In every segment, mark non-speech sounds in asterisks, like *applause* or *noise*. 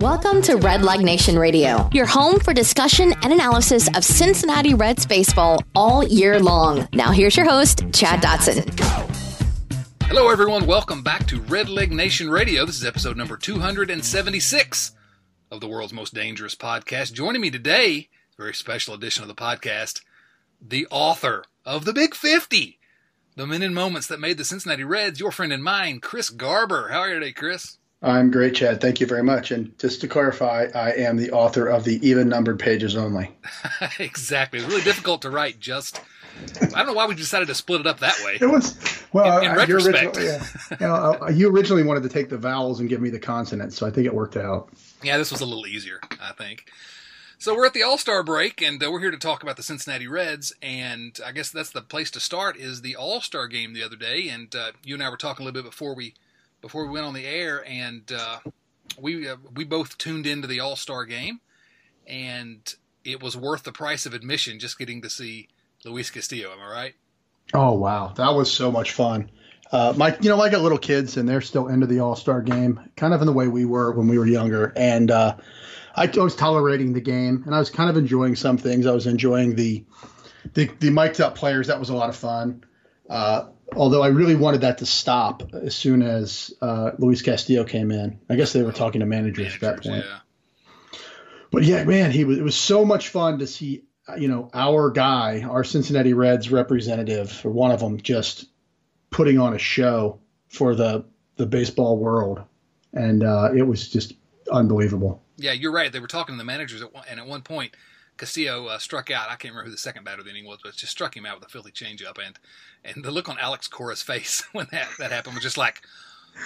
Welcome to Redleg Nation Radio, your home for discussion and analysis of Cincinnati Reds baseball all year long. Now, here's your host, Chad Dotson. Hello, everyone. Welcome back to Redleg Nation Radio. This is episode number 276 of the world's most dangerous podcast. Joining me today, very special edition of the podcast, the author of The Big 50, the men and moments that made the Cincinnati Reds, your friend and mine, Chris Garber. How are you today, Chris? I'm great, Chad. Thank you very much. And just to clarify, I am the author of the even numbered pages only. *laughs* exactly. It's really difficult to write just. I don't know why we decided to split it up that way. It was well, in, in retrospect. yeah. you, know, uh, you originally wanted to take the vowels and give me the consonants, so I think it worked out. Yeah, this was a little easier, I think. So we're at the All Star break, and uh, we're here to talk about the Cincinnati Reds. And I guess that's the place to start is the All Star game the other day. And uh, you and I were talking a little bit before we before we went on the air, and uh, we uh, we both tuned into the All Star game, and it was worth the price of admission just getting to see Luis Castillo. Am I right? Oh wow, that was so much fun. Uh, my, you know, I got little kids, and they're still into the All Star game, kind of in the way we were when we were younger, and uh, I, I was tolerating the game, and I was kind of enjoying some things. I was enjoying the the, the mic'd up players. That was a lot of fun. Uh, although I really wanted that to stop as soon as uh, Luis Castillo came in. I guess they were talking to managers, managers at that point. Yeah. But yeah, man, he was. It was so much fun to see. You know, our guy, our Cincinnati Reds representative, or one of them, just putting on a show for the the baseball world, and uh, it was just unbelievable. Yeah, you're right. They were talking to the managers, at one, and at one point, Castillo uh, struck out. I can't remember who the second batter of the inning was, but just struck him out with a filthy changeup. And and the look on Alex Cora's face *laughs* when that, that happened was just like,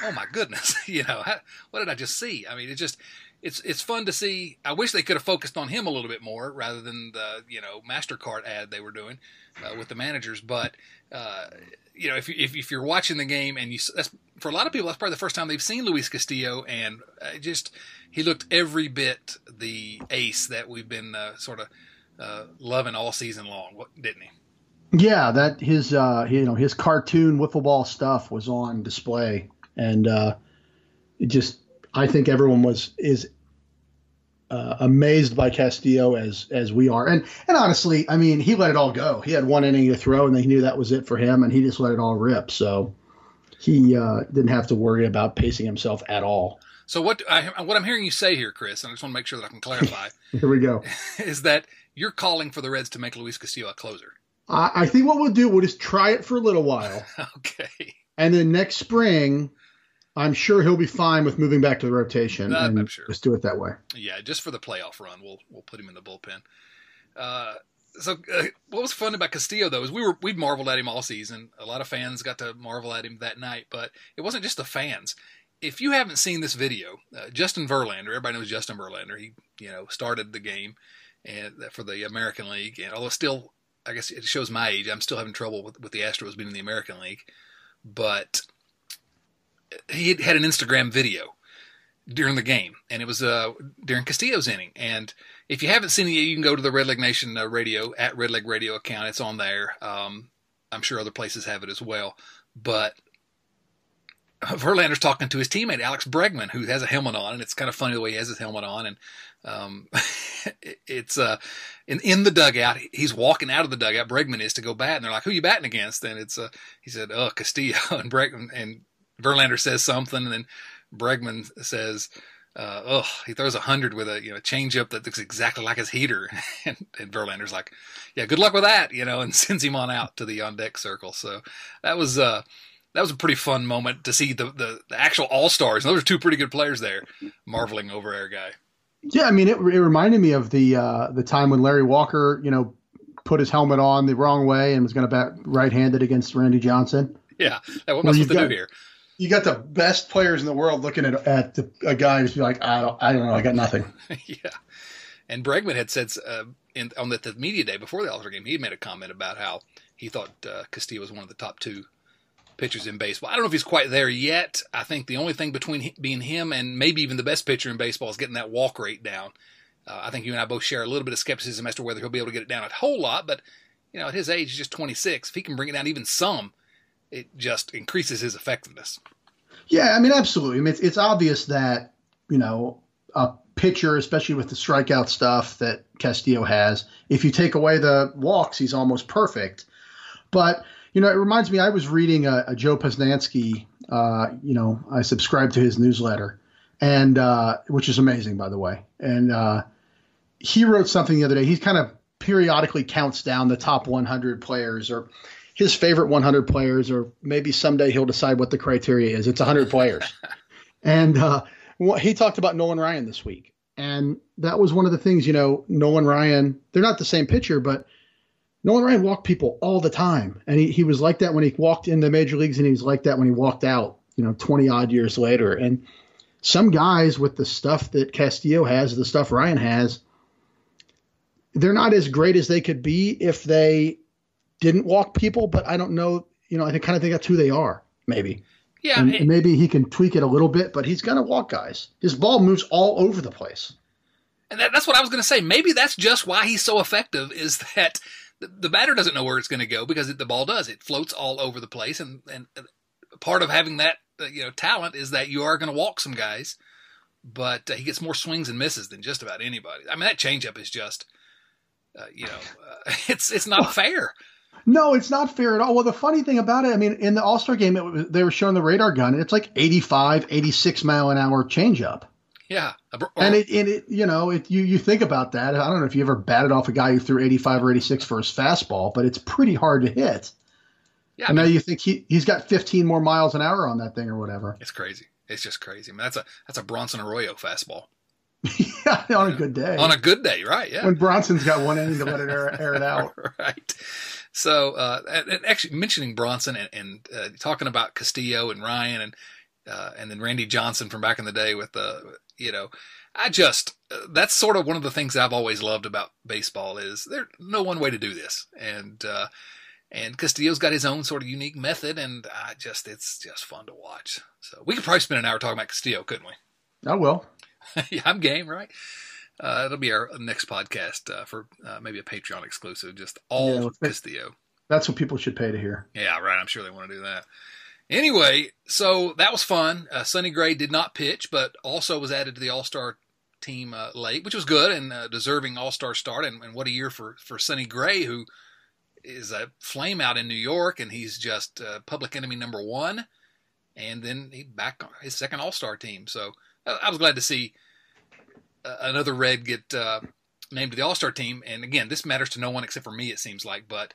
oh my goodness, *laughs* you know, how, what did I just see? I mean, it just it's it's fun to see. I wish they could have focused on him a little bit more rather than the you know Mastercard ad they were doing uh, with the managers. But uh, you know, if, if if you're watching the game and you that's for a lot of people that's probably the first time they've seen Luis Castillo, and uh, just he looked every bit the ace that we've been uh, sort of uh, loving all season long, didn't he? Yeah, that his uh, you know his cartoon wiffle ball stuff was on display, and it just I think everyone was is uh, amazed by Castillo as as we are, and and honestly, I mean, he let it all go. He had one inning to throw, and he knew that was it for him, and he just let it all rip. So he uh, didn't have to worry about pacing himself at all. So what I, what I'm hearing you say here, Chris, and I just want to make sure that I can clarify. *laughs* here we go. *laughs* Is that you're calling for the Reds to make Luis Castillo a closer? I, I think what we'll do, we'll just try it for a little while. *laughs* okay. And then next spring, I'm sure he'll be fine with moving back to the rotation. and I'm sure. Just do it that way. Yeah, just for the playoff run, we'll we'll put him in the bullpen. Uh, so uh, what was fun about Castillo though is we were we'd marveled at him all season. A lot of fans got to marvel at him that night, but it wasn't just the fans. If you haven't seen this video, uh, Justin Verlander, everybody knows Justin Verlander. He you know started the game and for the American League, and although still I guess it shows my age, I'm still having trouble with, with the Astros being in the American League, but he had an Instagram video during the game, and it was uh, during Castillo's inning. And if you haven't seen it, you can go to the Redleg Nation uh, Radio at Red Leg Radio account. It's on there. Um, I'm sure other places have it as well. But Verlander's talking to his teammate Alex Bregman, who has a helmet on, and it's kind of funny the way he has his helmet on. And um, *laughs* it's uh, in in the dugout. He's walking out of the dugout. Bregman is to go bat, and they're like, "Who are you batting against?" And it's uh, he said, "Oh, Castillo." *laughs* And Bregman and Verlander says something, and then Bregman says, uh, "Oh, he throws a hundred with a you know changeup that looks exactly like his heater," *laughs* and, and, Verlander's like, "Yeah, good luck with that," you know, and *laughs* sends him on out to the on deck circle. So that was uh that was a pretty fun moment to see the the, the actual all stars. Those are two pretty good players there, marveling over our guy. Yeah, I mean, it, it reminded me of the uh, the time when Larry Walker, you know, put his helmet on the wrong way and was going to bat right-handed against Randy Johnson. Yeah, what am I supposed to do here? You got the best players in the world looking at at the, a guy who's like, I don't, I don't know, I got nothing. *laughs* yeah, and Bregman had said uh, in, on the, the, media day before the All Star game, he made a comment about how he thought uh, Castillo was one of the top two pitchers in baseball. I don't know if he's quite there yet. I think the only thing between being him and maybe even the best pitcher in baseball is getting that walk rate down. Uh, I think you and I both share a little bit of skepticism as to whether he'll be able to get it down a whole lot, but you know, at his age, he's just 26. If he can bring it down even some, it just increases his effectiveness. Yeah, I mean, absolutely. I mean, it's, it's obvious that you know a pitcher, especially with the strikeout stuff that Castillo has. If you take away the walks, he's almost perfect. But you know, it reminds me. I was reading a, a Joe Posnanski. Uh, you know, I subscribe to his newsletter, and uh, which is amazing, by the way. And uh, he wrote something the other day. He kind of periodically counts down the top 100 players or his favorite 100 players, or maybe someday he'll decide what the criteria is. It's 100 players. *laughs* and uh, he talked about Nolan Ryan this week. And that was one of the things, you know, Nolan Ryan, they're not the same pitcher, but Nolan Ryan walked people all the time. And he, he was like that when he walked in the major leagues, and he was like that when he walked out, you know, 20 odd years later. And some guys with the stuff that Castillo has, the stuff Ryan has, they're not as great as they could be if they didn't walk people, but I don't know. You know, I kind of think that's who they are, maybe. Yeah, and, and maybe he can tweak it a little bit, but he's gonna walk guys. His ball moves all over the place. And that, that's what I was going to say. Maybe that's just why he's so effective. Is that the, the batter doesn't know where it's going to go because it, the ball does. It floats all over the place, and and part of having that uh, you know talent is that you are going to walk some guys, but uh, he gets more swings and misses than just about anybody. I mean, that changeup is just, uh, you know, uh, *laughs* it's it's not fair. No, it's not fair at all. Well, the funny thing about it, I mean, in the All Star game, was, they were showing the radar gun, and it's like 85, 86 mile an hour changeup. Yeah, or, and it, and it, you know, it, you you think about that. I don't know if you ever batted off a guy who threw 85 or 86 for his fastball, but it's pretty hard to hit. Yeah, and I mean, now you think he he's got 15 more miles an hour on that thing or whatever. It's crazy. It's just crazy. I mean, that's a that's a Bronson Arroyo fastball. *laughs* yeah, on a good day. On a good day, right? Yeah. When Bronson's got one inning to let it air, air it out. *laughs* right. So, uh, and actually mentioning Bronson and, and uh, talking about Castillo and Ryan and uh, and then Randy Johnson from back in the day with the, you know, I just uh, that's sort of one of the things I've always loved about baseball is there's no one way to do this, and uh, and Castillo's got his own sort of unique method, and I just it's just fun to watch. So we could probably spend an hour talking about Castillo, couldn't we? I will. *laughs* yeah, I'm game, right? Uh, it'll be our next podcast uh, for uh, maybe a Patreon exclusive, just all yeah, Castillo. That's what people should pay to hear. Yeah, right. I'm sure they want to do that. Anyway, so that was fun. Uh, Sonny Gray did not pitch, but also was added to the All Star team uh, late, which was good and uh, deserving All Star start. And, and, what a year for for Sonny Gray, who is a flame out in New York, and he's just public enemy number one. And then he back on his second All Star team. So I was glad to see another Red get uh, named to the All Star team. And again, this matters to no one except for me, it seems like. But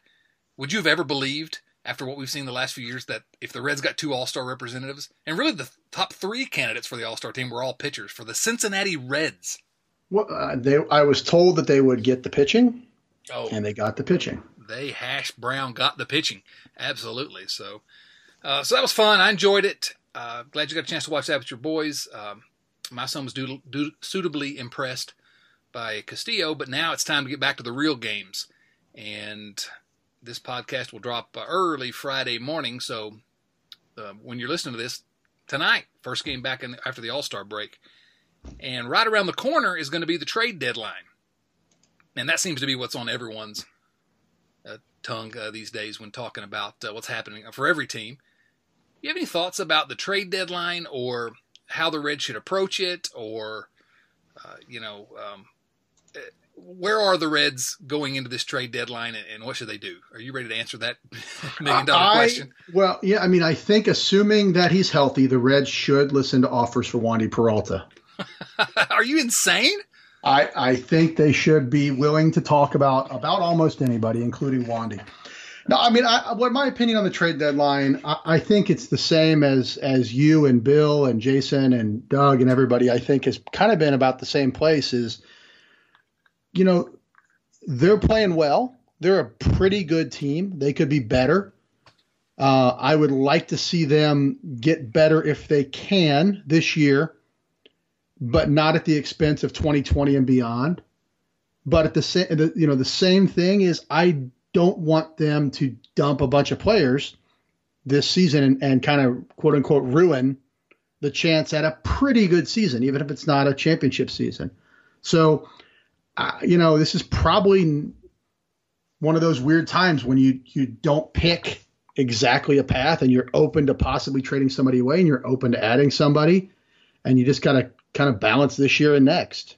would you have ever believed, after what we've seen the last few years, that if the Reds got two All Star representatives, and really the top three candidates for the All Star team were all pitchers for the Cincinnati Reds? Well, uh, they, I was told that they would get the pitching, oh, and they got the pitching. They hash brown got the pitching, absolutely. So, uh, so that was fun. I enjoyed it. Uh, glad you got a chance to watch that with your boys. Um, my son was do, suitably impressed by Castillo, but now it's time to get back to the real games. And this podcast will drop uh, early Friday morning, so uh, when you're listening to this tonight, first game back in, after the All Star break, and right around the corner is going to be the trade deadline, and that seems to be what's on everyone's uh, tongue uh, these days when talking about uh, what's happening for every team. You have any thoughts about the trade deadline or how the Reds should approach it, or uh, you know, um, eh, where are the Reds going into this trade deadline, and, and, what should they do? Are you ready to answer that *laughs* million dollar question? Well, yeah, I mean, I think assuming that he's healthy, the Reds should listen to offers for Wandy Peralta. *laughs* are you insane? I, I think they should be willing to talk about about almost anybody, including Wandy. No, I mean, I, what my opinion on the trade deadline, I, I, think it's the same as as you and Bill and Jason and Doug and everybody. I think has kind of been about the same place. Is you know they're playing well. They're a pretty good team. They could be better. Uh, I would like to see them get better if they can this year, but not at the expense of 2020 and beyond. But at the same, you know, the same thing is I don't want them to dump a bunch of players this season and, and kind of quote unquote ruin the chance at a pretty good season, even if it's not a championship season. So, uh, you know, this is probably one of those weird times when you you don't pick exactly a path and you're open to possibly trading somebody away and you're open to adding somebody. and you just got to kind of balance this year and next.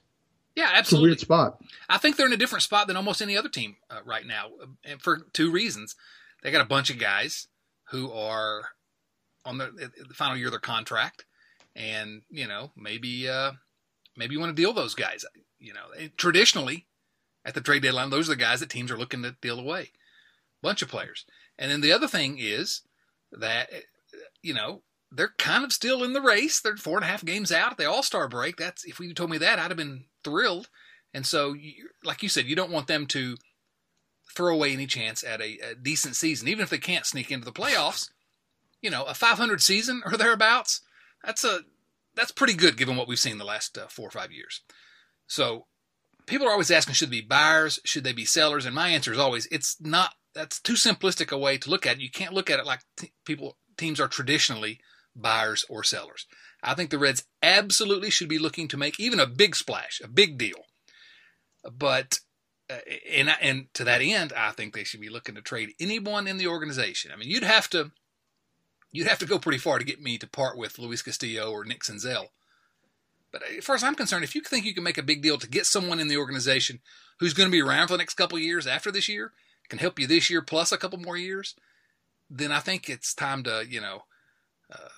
Yeah, It's a absolutely. weird spot. I think they're in a different spot than almost any other team uh, right now, uh, and for two reasons. They got a bunch of guys who are on the, the final year of their contract, and you know maybe uh, maybe you want to deal those guys. You know, traditionally at the trade deadline, those are the guys that teams are looking to deal away. Bunch of players, and then the other thing is that uh, you know they're kind of still in the race. They're four and a half games out at the All Star break. That's if you told me that, I'd have been thrilled. And so, you, like you said, you don't want them to throw away any chance at a, a decent season, even if they can't sneak into the playoffs. You know, a 500 season or thereabouts. That's a that's pretty good given what we've seen the last uh, four or five years. So, people are always asking, should they be buyers? Should they be sellers? And my answer is always, it's not. That's too simplistic a way to look at it. You can't look at it like t- people teams are traditionally buyers or sellers. I think the Reds absolutely should be looking to make even a big splash, a big deal. But uh, and and to that end, I think they should be looking to trade anyone in the organization. I mean, you'd have to you'd have to go pretty far to get me to part with Luis Castillo or Nick Senzel. But as far as I'm concerned, if you think you can make a big deal to get someone in the organization who's going to be around for the next couple years after this year, can help you this year plus a couple more years, then I think it's time to you know uh,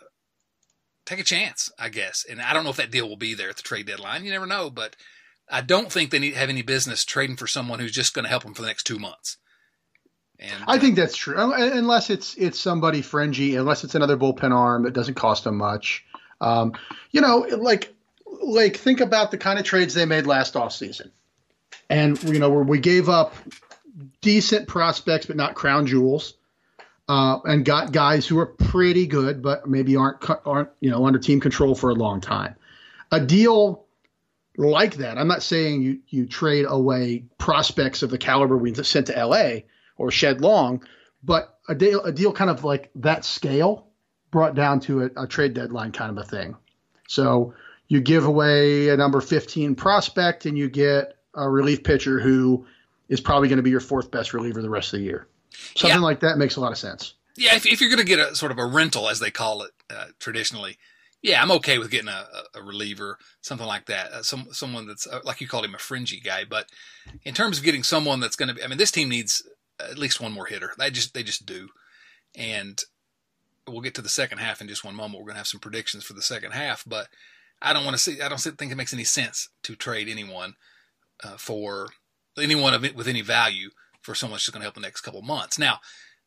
take a chance, I guess. And I don't know if that deal will be there at the trade deadline. You never know, but I don't think they need to have any business trading for someone who's just going to help them for the next two months. And I think that's true, unless it's it's somebody fringy, unless it's another bullpen arm that doesn't cost them much. Um, you know, like like think about the kind of trades they made last offseason. and you know where we gave up decent prospects but not crown jewels, uh, and got guys who are pretty good but maybe aren't aren't you know under team control for a long time. A deal like that, I'm not saying you you trade away prospects of the caliber we sent to LA or Shed Long, but a deal a deal kind of like that scale brought down to a, a trade deadline kind of a thing. So you give away a number 15 prospect and you get a relief pitcher who is probably going to be your fourth best reliever the rest of the year. Something Yeah. like that makes a lot of sense. Yeah, if, if you're going to get a sort of a rental, as they call it uh, traditionally, yeah, I'm okay with getting a, a, reliever, something like that. Uh, some someone that's uh, like you called him a fringy guy, but in terms of getting someone that's going to be, I mean, this team needs at least one more hitter. They just they just do, and we'll get to the second half in just one moment. We're going to have some predictions for the second half, but I don't want to see. I don't think it makes any sense to trade anyone uh, for anyone of it with any value for someone that's just going to help the next couple months. Now,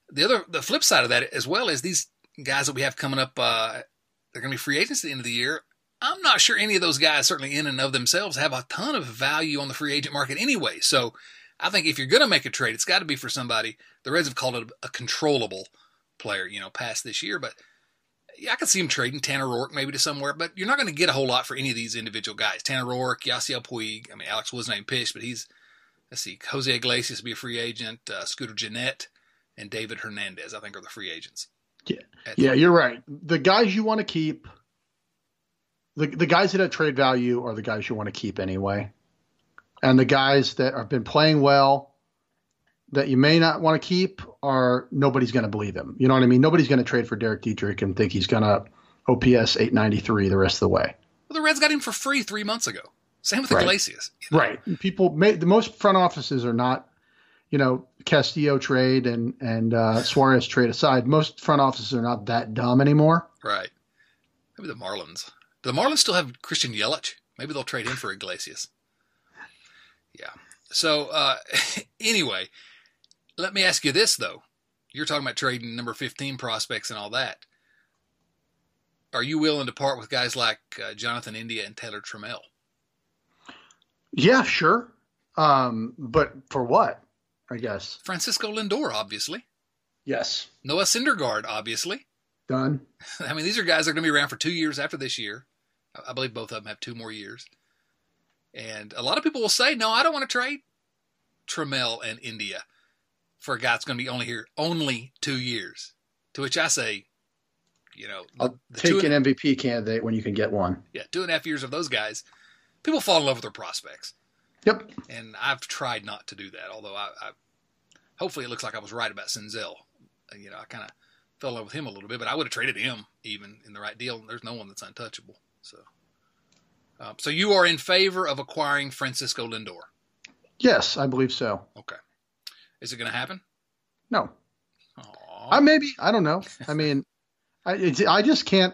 the other the flip side of that as well is these guys that we have coming up uh, they're going to be free agents at the end of the year i'm not sure any of those guys certainly in and of themselves have a ton of value on the free agent market anyway so i think if you're going to make a trade it's got to be for somebody the reds have called it a controllable player you know past this year but yeah, I could see him trading Tanner Roark maybe to somewhere, but you're not going to get a whole lot for any of these individual guys. Tanner Roark, Yasiel Puig. I mean, Alex was named pitch, but he's let's see, Jose Iglesias will be a free agent. Uh, Scooter Gennett and David Hernandez, I think, are the free agents. Yeah. Yeah, you're right. The guys you want to keep, the the guys that have trade value are the guys you want to keep anyway, and the guys that have been playing well, that you may not want to keep, are nobody's going to believe him. You know what I mean? Nobody's going to trade for Derek Dietrich and think he's going to OPS 893 the rest of the way. Well, the Reds got him for free three months ago. Same with Right. Iglesias. you know? Right. People, may, the most front offices are not, you know, Castillo trade and and uh, Suarez trade aside. Most front offices are not that dumb anymore. Right. Maybe the Marlins. Do the Marlins still have Christian Yelich? Maybe they'll trade him for Iglesias. Yeah. So uh, *laughs* anyway, let me ask you this though. You're talking about trading number 15 prospects and all that. Are you willing to part with guys like uh, Jonathan India and Taylor Trammell? Yeah, sure. Um, but for what? I guess. Francisco Lindor, obviously. Yes. Noah Syndergaard, obviously. Done. *laughs* I mean, these are guys that are going to be around for two years after this year. I- I believe both of them have two more years. And a lot of people will say, no, I don't want to trade Trammell and India for a guy that's going to be only here only two years. To which I say, you know, I'll the two take and, an MVP candidate when you can get one. yeah, two and a half years of those guys, people fall in love with their prospects. Yep. And I've tried not to do that, although I, I hopefully it looks like I was right about Senzel. Uh, You know, I kind of fell in love with him a little bit, but I would have traded him even in the right deal. There's no one that's untouchable. So Uh, so you are in favor of acquiring Francisco Lindor? Yes, I believe so. Okay. Is it going to happen? No. Aww. I maybe I don't know. I mean, I I just can't.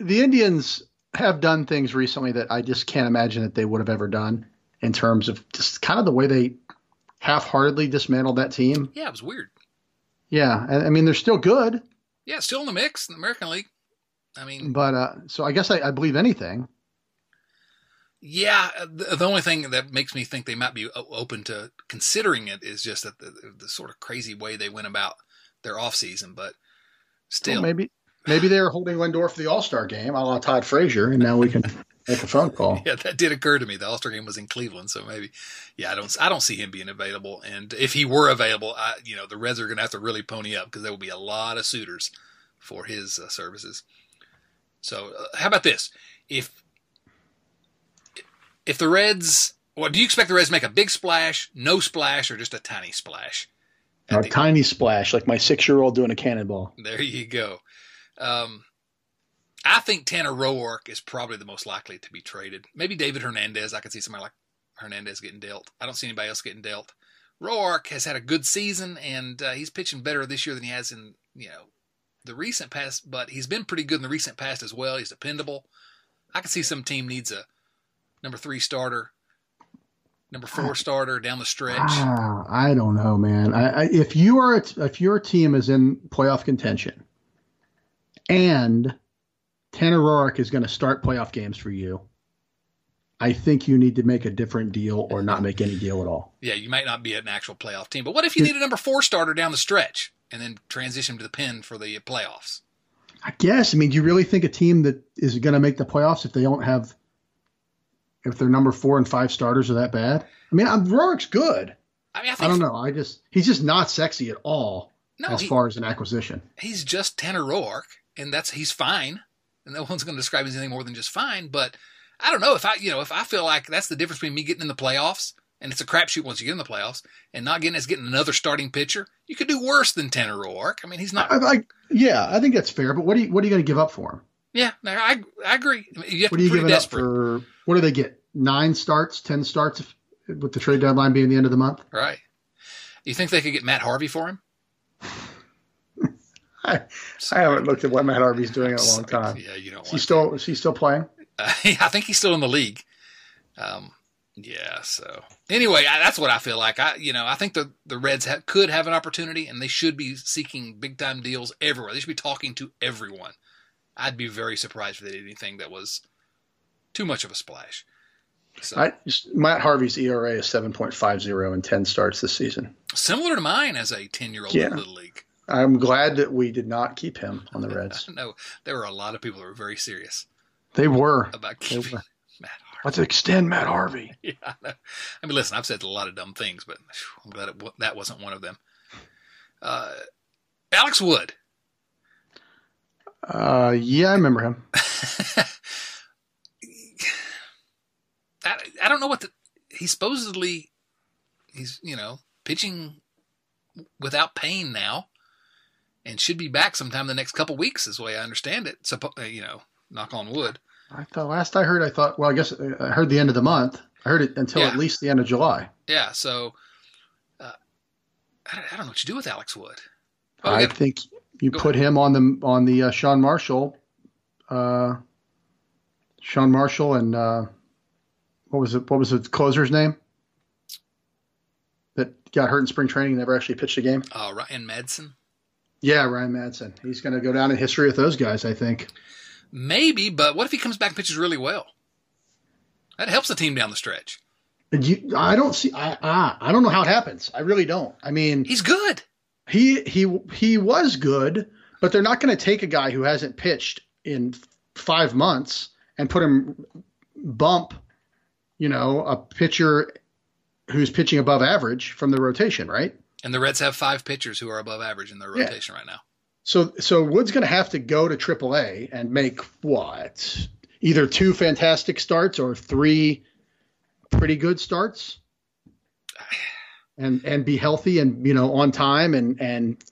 The Indians have done things recently that I just can't imagine that they would have ever done in terms of just kind of the way they half-heartedly dismantled that team. Yeah, it was weird. Yeah, I mean they're still good, Yeah, still in the mix in the American League. I mean, but uh, so I guess I, I believe anything. yeah, the, the only thing that makes me think they might be open to considering it is just that the, the sort of crazy way they went about their off season. But still, Well, maybe maybe they were holding Lindor for the All Star game, a la Todd Frazier, and now we can make a phone call. *laughs* Yeah, that did occur to me. The All Star game was in Cleveland, so maybe, yeah, I don't, I don't see him being available. And if he were available, I, you know, the Reds are going to have to really pony up because there will be a lot of suitors for his uh, services. So, uh, how about this? If if the Reds, well, do you expect the Reds to make a big splash, no splash, or just a tiny splash? A the- tiny splash, like my six-year-old doing a cannonball. there you go. Um, I think Tanner Roark is probably the most likely to be traded. Maybe David Hernandez. I could see somebody like Hernandez getting dealt. I don't see anybody else getting dealt. Roark has had a good season, and uh, he's pitching better this year than he has in you know the recent past. But he's been pretty good in the recent past as well. He's dependable. I can see some team needs a number three starter, number four starter down the stretch. Ah, I don't know, man. I, I, if you are a t- if your team is in playoff contention, and Tanner Roark is going to start playoff games for you, I think you need to make a different deal or not make any deal at all. Yeah, you might not be an actual playoff team, but what if you need a number four starter down the stretch and then transition to the pen for the playoffs? I guess. I mean, do you really think a team that is going to make the playoffs if they don't have if their number four and five starters are that bad? I mean, I'm, Roark's good. I mean, I I don't know. I just he's just not sexy at all no, as he, far as an acquisition. he's just Tanner Roark, and that's he's fine, and no one's going to describe him as anything more than just fine. But I don't know if I, you know, if I feel like that's the difference between me getting in the playoffs and it's a crapshoot once you get in the playoffs, and not getting is getting another starting pitcher. You could do worse than Tanner Roark. I mean, he's not. I, I, yeah, I think that's fair. But what are you what are you going to give up for him? yeah, no, I I agree. You have What to are you be pretty desperate, for? What do they get? Nine starts, ten starts, with the trade deadline being the end of the month. right? You think they could get Matt Harvey for him? I, I haven't looked at what Matt Harvey's doing in a long time. Yeah, you don't. Is want he to. still is he still playing? Uh, *laughs* I think he's still in the league. Um, yeah. So anyway, I, that's what I feel like. I, you know, I think the the Reds ha- could have an opportunity, and they should be seeking big time deals everywhere. They should be talking to everyone. I'd be very surprised if they did anything that was too much of a splash. So I, Matt Harvey's ERA is seven point five zero in ten starts this season. similar to mine as a ten year old in little league. I'm glad that we did not keep him on the *laughs* Reds. I know there were a lot of people who were very serious They were. about keeping were. Matt Harvey. Let's extend Matt Harvey. *laughs* Yeah, I. I mean, listen, I've said a lot of dumb things, but I'm glad it, that wasn't one of them. Uh, Alex Wood. Uh, yeah, I remember him. *laughs* I, I don't know what the, he's supposedly he's you know pitching without pain now, and should be back sometime the next couple weeks, is the way I understand it. So you know, knock on wood. I thought last I heard, I thought, well, I guess uh, I heard the end of the month. I heard it until Yeah. at least the end of July. Yeah, so uh, I, don't, I don't know what you do with Alex Wood. Oh, I think you put him on the on the uh, Sean Marshall, uh, Sean Marshall, and uh, what was it? What was the closer's name? That got hurt in spring training, never actually pitched a game. uh, Ryan Madson. Yeah, Ryan Madson. He's going to go down in history with those guys. I think. Maybe, but what if he comes back and pitches really well? That helps the team down the stretch. You, I don't see. I, I I don't know how it happens. I really don't. I mean, He's good. he he he was good, but they're not going to take a guy who hasn't pitched in five months and put him bump, you know, a pitcher who's pitching above average from the rotation, right? And the Reds have five pitchers who are above average in their Yeah. rotation right now. So so Wood's going to have to go to AAA and make what either two fantastic starts or three pretty good starts, and and be healthy and you know on time and and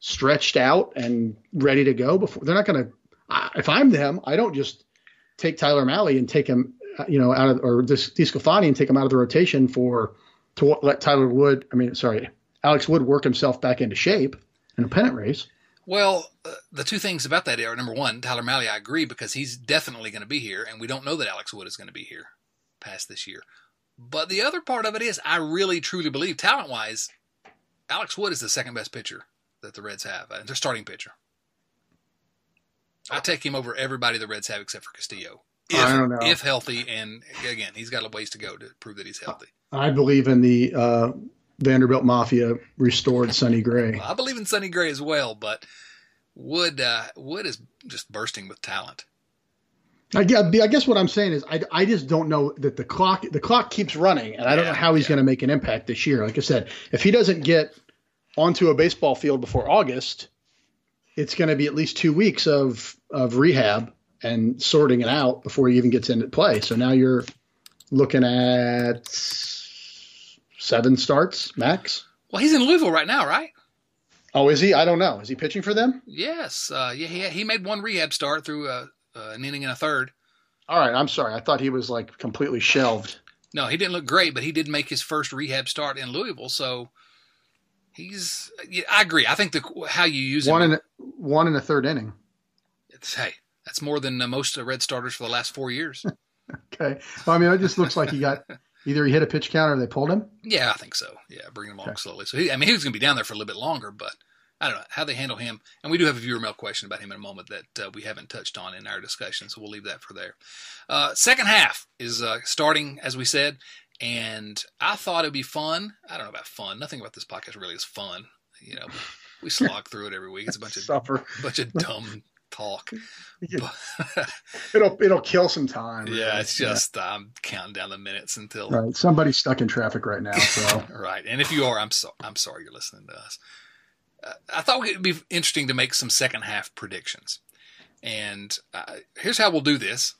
stretched out and ready to go before they're not going to. If I'm them, I don't just take Tyler Mahle and take him, uh, you know, out of or this DeSclafani and take him out of the rotation for to let Tyler Wood. I mean, sorry, Alex Wood work himself back into shape in a pennant race. Well, uh, the two things about that are number one, Tyler Mahle, I agree because he's definitely going to be here, and we don't know that Alex Wood is going to be here past this year. But the other part of it is, I really truly believe, talent wise, Alex Wood is the second best pitcher that the Reds have. Uh, their starting pitcher. I take him over everybody the Reds have except for Castillo. If, I don't know. if healthy, and again, he's got a ways to go to prove that he's healthy. I believe in the uh, Vanderbilt Mafia restored Sonny Gray. I believe in Sonny Gray as well, but Wood uh, Wood is just bursting with talent. I guess, I guess what I'm saying is I, I just don't know that the clock the clock keeps running and I don't Yeah, know how he's yeah. going to make an impact this year. Like I said, if he doesn't get onto a baseball field before August, it's going to be at least two weeks of of rehab and sorting it out before he even gets into play. So now you're looking at seven starts max. Well, he's in Louisville right now, right? Oh, is he? I don't know. Is he pitching for them? Yes. Uh, yeah, he, he made one rehab start through uh, uh, an inning and a third. All right. I'm sorry. I thought he was like completely shelved. No, he didn't look great, but he did make his first rehab start in Louisville. So he's. Yeah, I agree. I think the how you use One him. in one in the third inning. it's, hey, that's more than uh, most uh, Red starters for the last four years. *laughs* Okay. Well, I mean, it just looks like he got *laughs* either he hit a pitch count or they pulled him. yeah, I think so. Yeah, bring him along Okay. slowly. So he, I mean, he was going to be down there for a little bit longer, but I don't know how they handle him. And we do have a viewer mail question about him in a moment that uh, we haven't touched on in our discussion, so we'll leave that for there. Uh, second half is uh, starting, as we said, and I thought it'd be fun. I don't know about fun. Nothing about this podcast really is fun. You know, we slog through it every week. It's a bunch of *laughs* Suffer. bunch of dumb talk. *laughs* *laughs* It'll it'll kill some time. yeah, it's just I'm counting down the minutes until right. Somebody's stuck in traffic right now. So *laughs* Right, and if you are, I'm so I'm sorry you're listening to us. Uh, I thought it would be interesting to make some second half predictions, and uh, here's how we'll do this.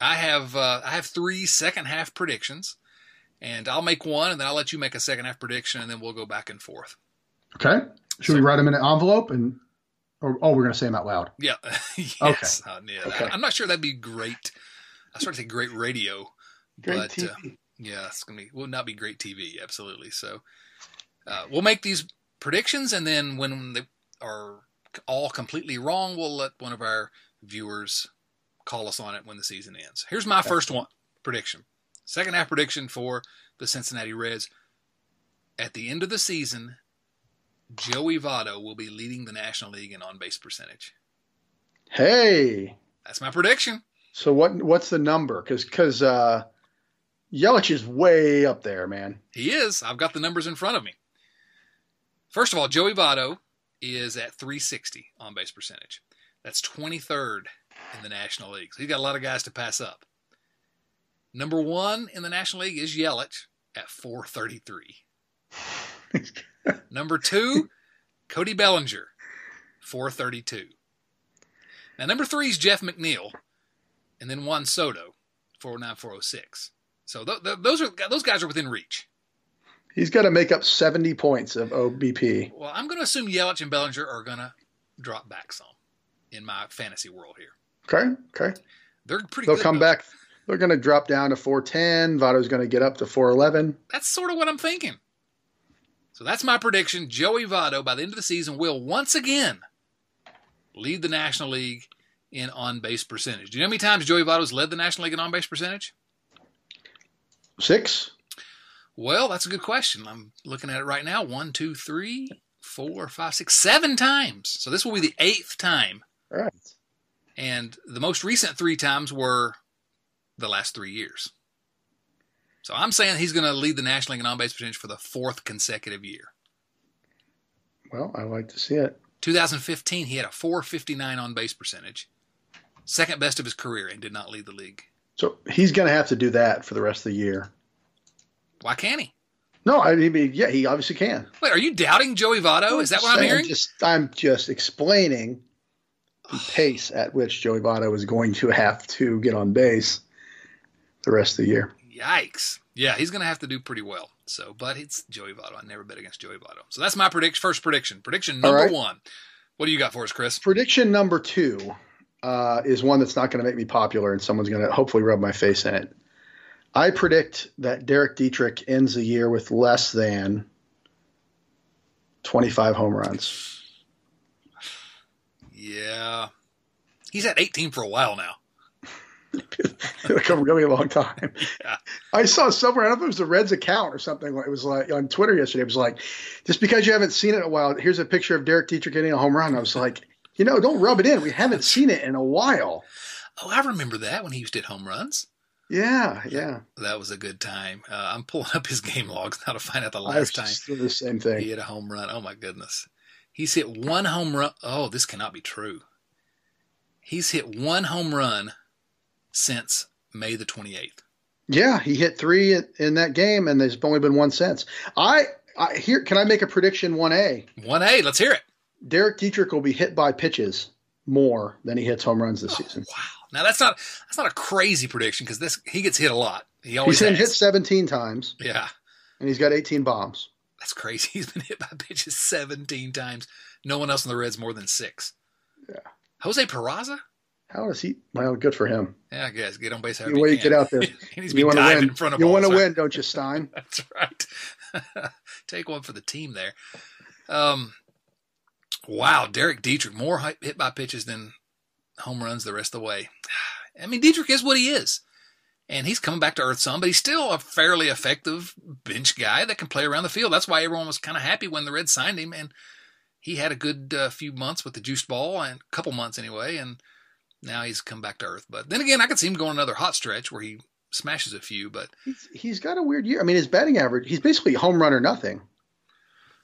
I have uh, I have three second half predictions, and I'll make one, and then I'll let you make a second half prediction, and then we'll go back and forth. okay. Should we write them in an envelope and? Or, oh, we're gonna say them out loud. Yeah, *laughs* yes, uh, yeah. Okay. I, am not sure that'd be great. I started to say great radio, Great But, uh, Yeah, it's gonna be will not be great TV. Absolutely. So uh, we'll make these predictions, and then when they are all completely wrong, we'll let one of our viewers call us on it when the season ends. Here's my first one prediction. Second half prediction for the Cincinnati Reds. At the end of the season, Joey Votto will be leading the National League in on base percentage. Hey. That's my prediction. So what? What's the number? Because because uh, Yelich is way up there, man. He is. I've got the numbers in front of me. First of all, Joey Votto is at 360 on base percentage. That's 23rd in the National League. So he's got a lot of guys to pass up. Number one in the National League is Yelich at 433. *laughs* number two, Cody Bellinger, 432. Now, number three is Jeff McNeil, and then Juan Soto, 409, 406. So th- th- those are those guys are within reach. He's got to make up seventy points of OBP. Well, I'm going to assume Yelich and Bellinger are going to drop back some in my fantasy world here. Okay. Okay. They're pretty. They'll come though. back. They're going to drop down to 410. Votto's going to get up to 411. That's sort of what I'm thinking. So that's my prediction. Joey Votto, by the end of the season, will once again lead the National League in on base percentage. Do you know how many times Joey Votto's led the National League in on base percentage? Six. Well, that's a good question. I'm looking at it right now. One, two, three, four, five, six, seven times. So this will be the eighth time. All right. And the most recent three times were the last three years. So I'm saying he's going to lead the National League in on base percentage for the fourth consecutive year. Well, I like to see it. 2015, he had a 459 on base percentage, second best of his career, and did not lead the league. So he's going to have to do that for the rest of the year. Why can't he? No, I mean, yeah, he obviously can. Wait, are you doubting Joey Votto? Is that what I'm hearing? Just, I'm just explaining the pace at which Joey Votto is going to have to get on base the rest of the year. Yikes! Yeah, he's going to have to do pretty well. So, but it's Joey Votto. I never bet against Joey Votto. So that's my prediction. First prediction. Prediction number right. one. What do you got for us, Chris? Prediction number two. uh, is one that's not going to make me popular, and someone's going to hopefully rub my face in it. I predict that Derek Dietrich ends the year with less than 25 home runs. Yeah. He's at 18 for a while now. It'll come really a long time. Yeah. I saw somewhere, I don't know if it was the Reds account or something. It was like on Twitter yesterday. It was like, just because you haven't seen it in a while, here's a picture of Derek Dietrich getting a home run. I was like, you know, don't rub it in. We haven't seen it in a while. Oh, I remember that when he used to hit home runs. Yeah, yeah. That was a good time. Uh, I'm pulling up his game logs now to find out the last time the same thing. he hit a home run. Oh my goodness, he's hit one home run. Oh, this cannot be true. He's hit one home run since May the 28th. Yeah, he hit three in, in that game, and there's only been one since. I, I here. Can I make a prediction? One A. One A. Let's hear it. Derek Dietrich will be hit by pitches more than he hits home runs this oh, season. Wow. Now that's not that's not a crazy prediction because this he gets hit a lot. He always he's been hit 17 times. Yeah, and he's got 18 bombs. That's crazy. *laughs* He's been hit by pitches 17 times. No one else in the Reds more than six. Yeah. Jose Peraza. How does he? Well, good for him. Yeah, I guess get on base. The way you get out there, *laughs* you want to win. In front of you want to win, don't you, Stein? *laughs* That's right. *laughs* Take one for the team there. Um, wow, Derek Dietrich more hit by pitches than home runs the rest of the way. *sighs* I mean, Dietrich is what he is. And he's coming back to earth some, but he's still a fairly effective bench guy that can play around the field. That's why everyone was kind of happy when the Reds signed him. And he had a good uh, few months with the juiced ball, and a couple months anyway. And now he's come back to earth. But then again, I could see him going another hot stretch where he smashes a few. But he's, he's got a weird year. I mean, his batting average, he's basically home run or nothing.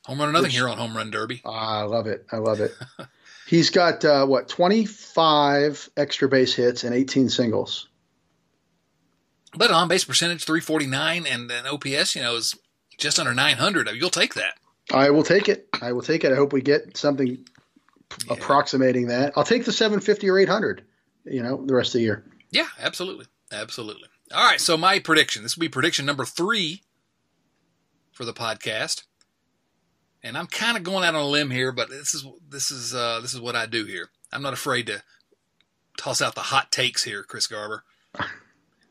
Home run or nothing Which, here on Home Run Derby. I love it. I love it. *laughs* He's got uh, what 25 extra base hits and 18 singles. But on base percentage 349 and an OPS, you know, is just under 900. You'll take that. I will take it. I will take it. I hope we get something yeah. approximating that. I'll take the 750 or 800. You know, the rest of the year. Yeah, absolutely, absolutely. All right. So my prediction. This will be prediction number three for the podcast and I'm kind of going out on a limb here, but this is this is uh, this is what I do here. I'm not afraid to toss out the hot takes here, Chris Garber.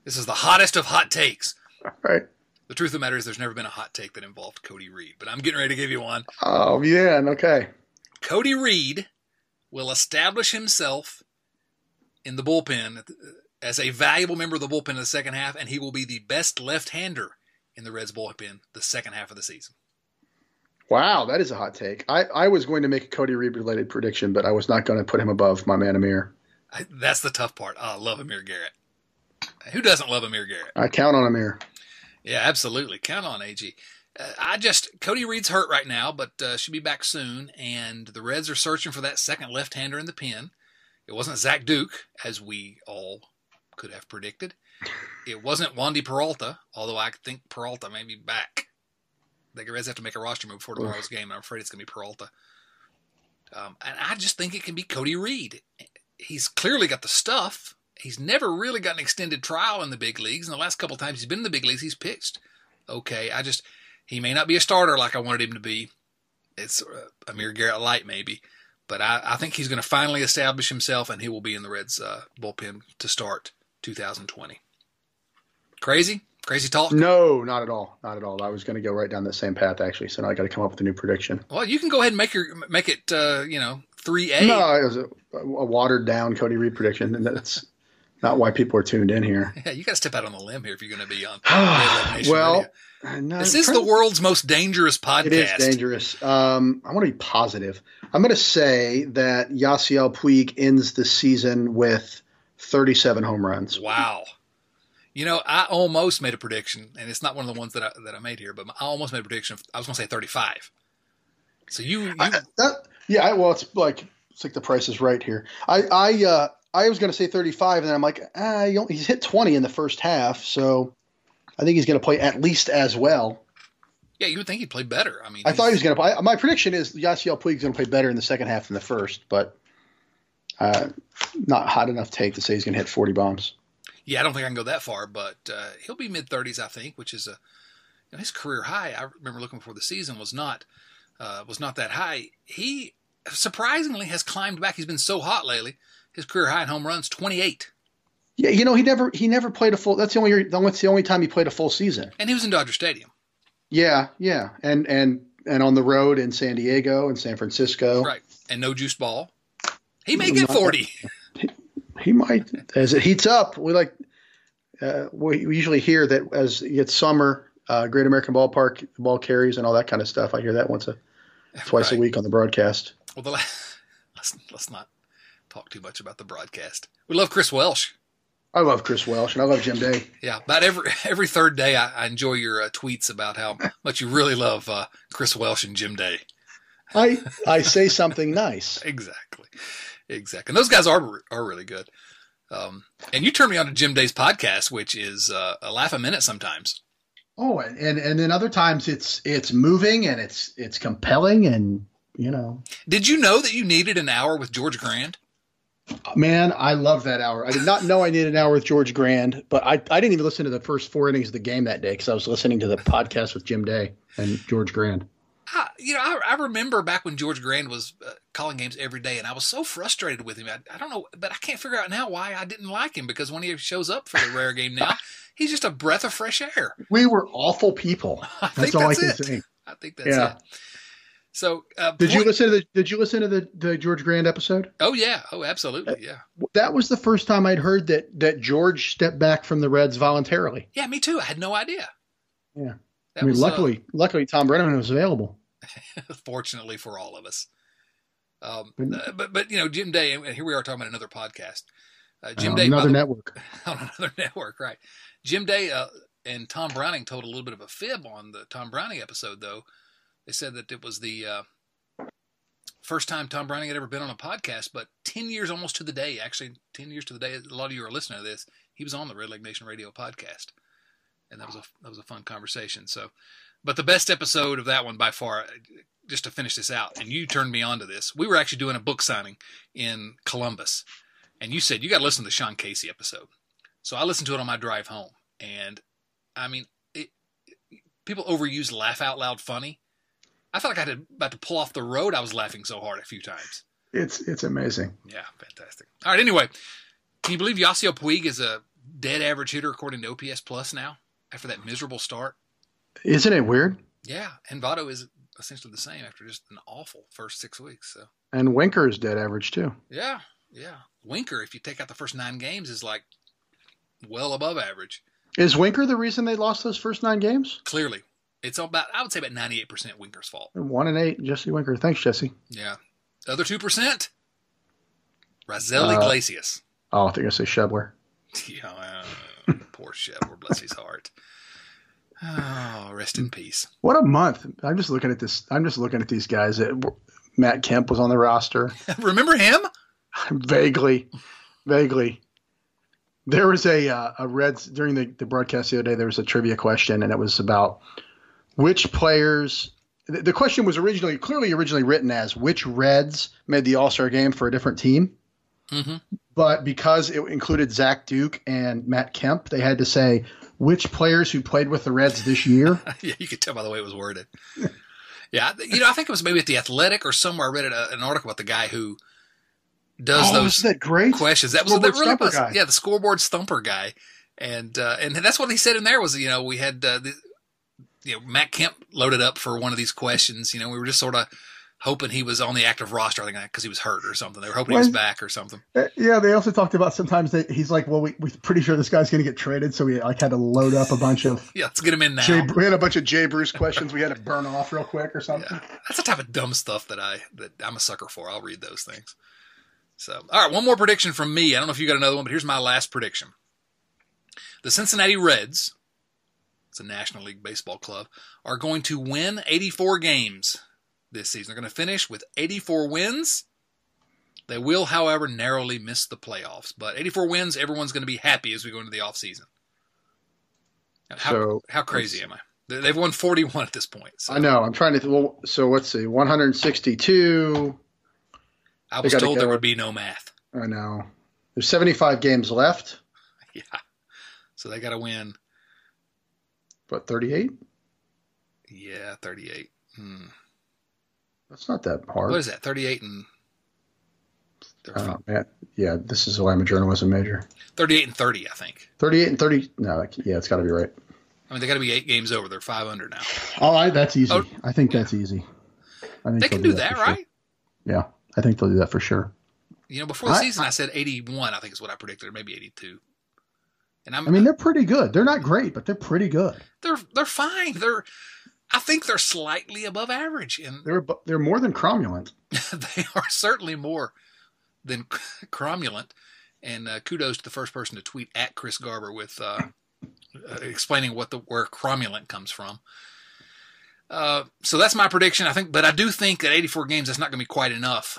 This is the hottest of hot takes. All right. The truth of the matter is, there's never been a hot take that involved Cody Reed, but I'm getting ready to give you one. Oh yeah, okay. Cody Reed will establish himself in the bullpen as a valuable member of the bullpen in the second half, and he will be the best left-hander in the Reds bullpen the second half of the season. Wow, that is a hot take. I, I was going to make a Cody Reed related prediction, but I was not going to put him above my man Amir. I, that's the tough part. I love Amir Garrett. Who doesn't love Amir Garrett? I count on Amir. Yeah, absolutely. Count on AG. Uh, I just Cody Reed's hurt right now, but uh, should be back soon. And the Reds are searching for that second left-hander in the pen. It wasn't Zach Duke, as we all could have predicted. It wasn't Wandy Peralta, although I think Peralta may be back. The Reds have to make a roster move before tomorrow's game. I'm afraid it's going to be Peralta. Um, and I just think it can be Cody Reed. He's clearly got the stuff. He's never really got an extended trial in the big leagues. And the last couple times he's been in the big leagues, he's pitched. Okay, I just he may not be a starter like I wanted him to be. It's uh, Amir Garrett light maybe, but I, I think he's going to finally establish himself, and he will be in the Reds uh, bullpen to start 2020. Crazy? Crazy talk? No, not at all. Not at all. I was going to go right down the same path actually. So now I got to come up with a new prediction. Well, you can go ahead and make your make it. Uh, you know, three A. No, it was a, a, watered down Cody Reed prediction, and that's not why people are tuned in here. *laughs* Yeah, you got to step out on the limb here if you're going to be on. *sighs* well, no, this is the world's most dangerous podcast. It is dangerous. Um, I want to be positive. I'm going to say that Yasiel Puig ends the season with 37 home runs. Wow. You know, I almost made a prediction, and it's not one of the ones that I, that I made here, but I almost made a prediction. Of, I was going to say 35. So you, you... I, that, yeah, well, it's like it's like the price is right here. I I uh, I was going to say 35, and then I'm like, ah, he's hit 20 in the first half, so I think he's going to play at least as well. Yeah, you would think he'd play better. I mean, I thought he was going to play. My prediction is Yasiel Puig is going to play better in the second half than the first, but uh, not hot enough take to say he's going to hit 40 bombs. Yeah, I don't think I can go that far, but uh, he'll be mid 30s, I think, which is a you know, his career high. I remember looking before the season was not uh, was not that high. He surprisingly has climbed back. He's been so hot lately. his career high in home runs, 28. Yeah, you know he never he never played a full. That's the only that's the only time he played a full season. And he was in Dodger Stadium. Yeah, yeah, and and and on the road in San Diego and San Francisco. Right. And no juice ball. He may get 40. He might as it heats up. We like uh, we, we usually hear that as it's summer, uh, Great American Ballpark, the ball carries and all that kind of stuff. I hear that once a *laughs* twice Right. a week on the broadcast. Well, the la- *laughs* let's, let's not talk too much about the broadcast. We love Chris Welsh. I love Chris Welsh and I love Jim Day. Yeah, about every *laughs* every third day, I, I enjoy your uh, tweets about how much you really love uh, Chris Welsh and Jim Day. I I say something nice. *laughs* Exactly, exactly. And those guys are are really good. Um, and you turned me on to Jim Day's podcast, which is uh, a laugh a minute sometimes. Oh, and, and and then other times it's it's moving and it's it's compelling and you know, Did you know that you needed an hour with George Grande? Man, I love that hour. I did not know I needed an hour with George Grande, but I I didn't even listen to the first four innings of the game that day because I was listening to the podcast with Jim Day and George Grande. I, you know, I, I remember back when George Grande was uh, calling games every day, and I was so frustrated with him. I, I don't know, but I can't figure out now why I didn't like him because when he shows up for the rare game now, *laughs* he's just a breath of fresh air. We were awful people. *laughs* I That's think all that's I can it. say. I think that's Yeah. it. So, uh, Did you listen to the Did you listen to the, the George Grande episode? Oh yeah, oh absolutely, yeah, That was the first time I'd heard that that George stepped back from the Reds voluntarily. yeah. Me too. I had no idea. Yeah. That I mean, was, uh, luckily, luckily Tom Brennaman was available. *laughs* fortunately for all of us. Um, But- uh, but but you know, Jim Day, and here we are talking about another podcast. Uh, Jim Uh, Day, another the- network. *laughs* on another *laughs* network, right? Jim Day uh, and Tom Browning told a little bit of a fib on the Tom Browning episode, though. They said that it was the uh, first time Tom Browning had ever been on a podcast, but 10 years almost to the day, actually, 10 years to the day, a lot of you are listening to this, he was on the Redleg Nation Radio podcast. And that was a that was a fun conversation. So, but the best episode of that one by far, just to finish this out, and you turned me on to this. We were actually doing a book signing in Columbus, and you said you got to listen to the Sean Casey episode. So I listened to it on my drive home, and I mean, it, people overuse laugh out loud funny. I felt like I had about to pull off the road. I was laughing so hard a few times. It's it's amazing. Yeah, fantastic. All right, anyway, can you believe Yasiel Puig is a dead average hitter according to OPS Plus now after that miserable start? Isn't it weird? Yeah, and Votto is essentially the same after just an awful first six weeks. So And Winker is dead average too. yeah, yeah. Winker, if you take out the first nine games, is like well above average. Is Winker the reason they lost those first nine games? Clearly, it's about I would say about ninety eight percent Winker's fault. One and eight, Jesse Winker. Thanks, Jesse. Yeah, the other two percent, Raisel Uh, Iglesias. Oh, I think I say Schebler. *laughs* Yeah, uh, poor Shepard, bless his heart. Oh, rest in peace. What a month! I'm just looking at this. I'm just looking at these guys. Matt Kemp was on the roster. *laughs* Remember him? *laughs* vaguely, vaguely. There was a uh, a Reds during the, the broadcast the other day. There was a trivia question, and it was about which players. The, the question was originally clearly originally written as which Reds made the All Star game for a different team, hmm but because it included Zach Duke and Matt Kemp, they had to say which players who played with the Reds this year. *laughs* yeah, you could tell by the way it was worded. Yeah, you know, I think it was maybe at the Athletic or somewhere. I read it, uh, an article about the guy who does oh, those that great? questions. That was that Scoreboard really stumper was, guy. yeah, the scoreboard stumper guy, and uh, and that's what he said in there was you know we had uh, the, you know Matt Kemp loaded up for one of these questions. You know, we were just sort of hoping he was on the active roster, I think, because he was hurt or something. They were hoping he was back or something. Uh, Yeah, they also talked about sometimes that he's like, well, we, we're pretty sure this guy's going to get traded, so we like had to load up a bunch of *laughs* Yeah, let's get him in now. Jay, we had a bunch of Jay Bruce questions we had to burn off real quick or something. Yeah, that's the type of dumb stuff that I that I'm a sucker for. I'll read those things. So, all right, one more prediction from me. I don't know if you got another one, but here's my last prediction: the Cincinnati Reds, it's a National League baseball club, are going to win 84 games this season. They're going to finish with 84 wins. They will, however, narrowly miss the playoffs. But 84 wins, everyone's going to be happy as we go into the offseason. How, So, how crazy am I? They- They've won 41 at this point. So I know. I'm trying to. Well, so let's see. 162. I was told there would be no math. I know. There's 75 games left, *laughs* Yeah. So they got to win. But 38. Yeah, 38. Hmm. That's not that hard. What is that? 38 and Oh, man. Yeah, this is why I'm a journalism major. 38 and 30, I think. 38 and 30. No, yeah, it's got to be right. I mean, they got to be eight games over. They're 500 now. Oh, I, that's easy. Oh, I think that's easy. I think they can do, do that, that right? Sure. Yeah, I think they'll do that for sure. You know, before the I, season, I, I said 81. I think is what I predicted, or maybe 82. And I'm, I mean, they're pretty good. They're not great, but they're pretty good. They're they're fine. They're I think they're slightly above average, and they're they're more than cromulent. *laughs* they are certainly more than *laughs* cromulent. And uh, kudos to the first person to tweet at Chris Garber with uh, uh, explaining what the where cromulent comes from. Uh, so that's my prediction. I think, but I do think that 84 games that's not going to be quite enough.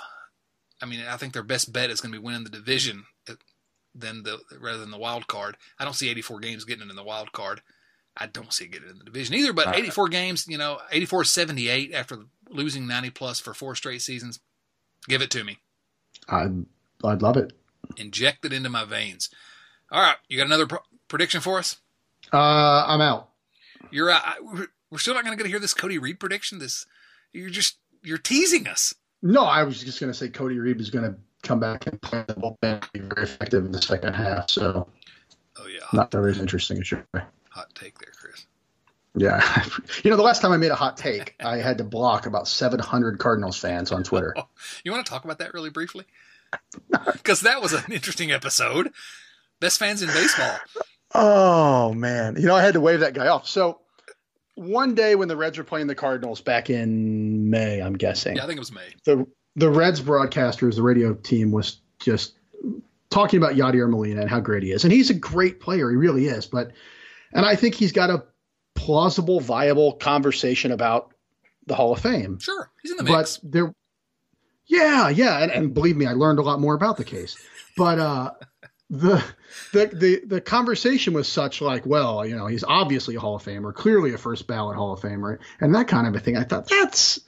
I mean, I think their best bet is going to be winning the division than the rather than the wild card. I don't see 84 games getting it in the wild card. I don't see it getting in the division either. But 84 games, you know, 84 78 after losing 90 plus for four straight seasons. Give it to me. I'd I'd love it. Inject it into my veins. All right, you got another pro- prediction for us? Uh, I'm out. You're uh, we're still not going to get to hear this Cody Reed prediction. This you're just you're teasing us. No, I was just going to say Cody Reed is going to come back and play the bullpen be very effective in the second half. So, oh yeah, not very interesting, sure. Hot take there, Chris. Yeah, *laughs* you know the last time I made a hot take, I had to block about 700 Cardinals fans on Twitter. Oh, *laughs* you want to talk about that really briefly? *laughs* Because that was an interesting episode. Best fans in baseball. Oh man, you know I had to wave that guy off. So one day when the Reds were playing the Cardinals back in May, I'm guessing. Yeah, I think it was May. The the Reds broadcasters, the radio team was just talking about Yadier Molina and how great he is. And he's a great player, he really is, but and I think he's got a plausible, viable conversation about the Hall of Fame. Sure, he's in the mix. But there Yeah, yeah, and, and believe me, I learned a lot more about the case. But uh the the the the conversation was such like, well, you know, he's obviously a Hall of Famer, clearly a first ballot Hall of Famer, and that kind of a thing. I thought that's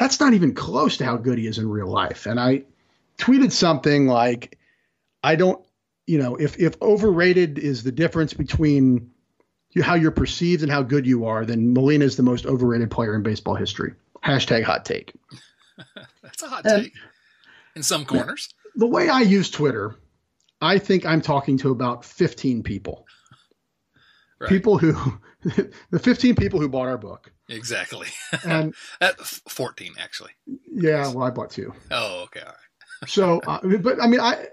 that's not even close to how good he is in real life. And I tweeted something like, I don't, you know, if if overrated is the difference between you, how you're perceived and how good you are, then Molina is the most overrated player in baseball history. Hashtag hot take. *laughs* that's a hot and, take um, in some corners. The way I use Twitter I think I'm talking to about 15 people. Right. People who, *laughs* the 15 people who bought our book. Exactly. *laughs* And at 14 actually. Yeah, well, I bought two. Oh, okay, all right. *laughs* so, uh, but I mean, I.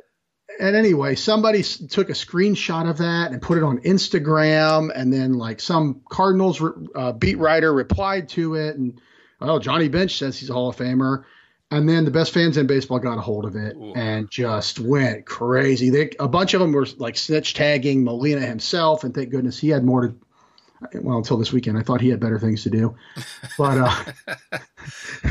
And anyway, somebody took a screenshot of that and put it on Instagram, and then like some Cardinals uh, beat writer replied to it, and oh, Johnny Bench says he's a Hall of Famer. And then the best fans in baseball got a hold of it Ooh. and just went crazy. They, a bunch of them were like snitch tagging Molina himself, and thank goodness he had more to. Well, until this weekend, I thought he had better things to do, but uh, *laughs*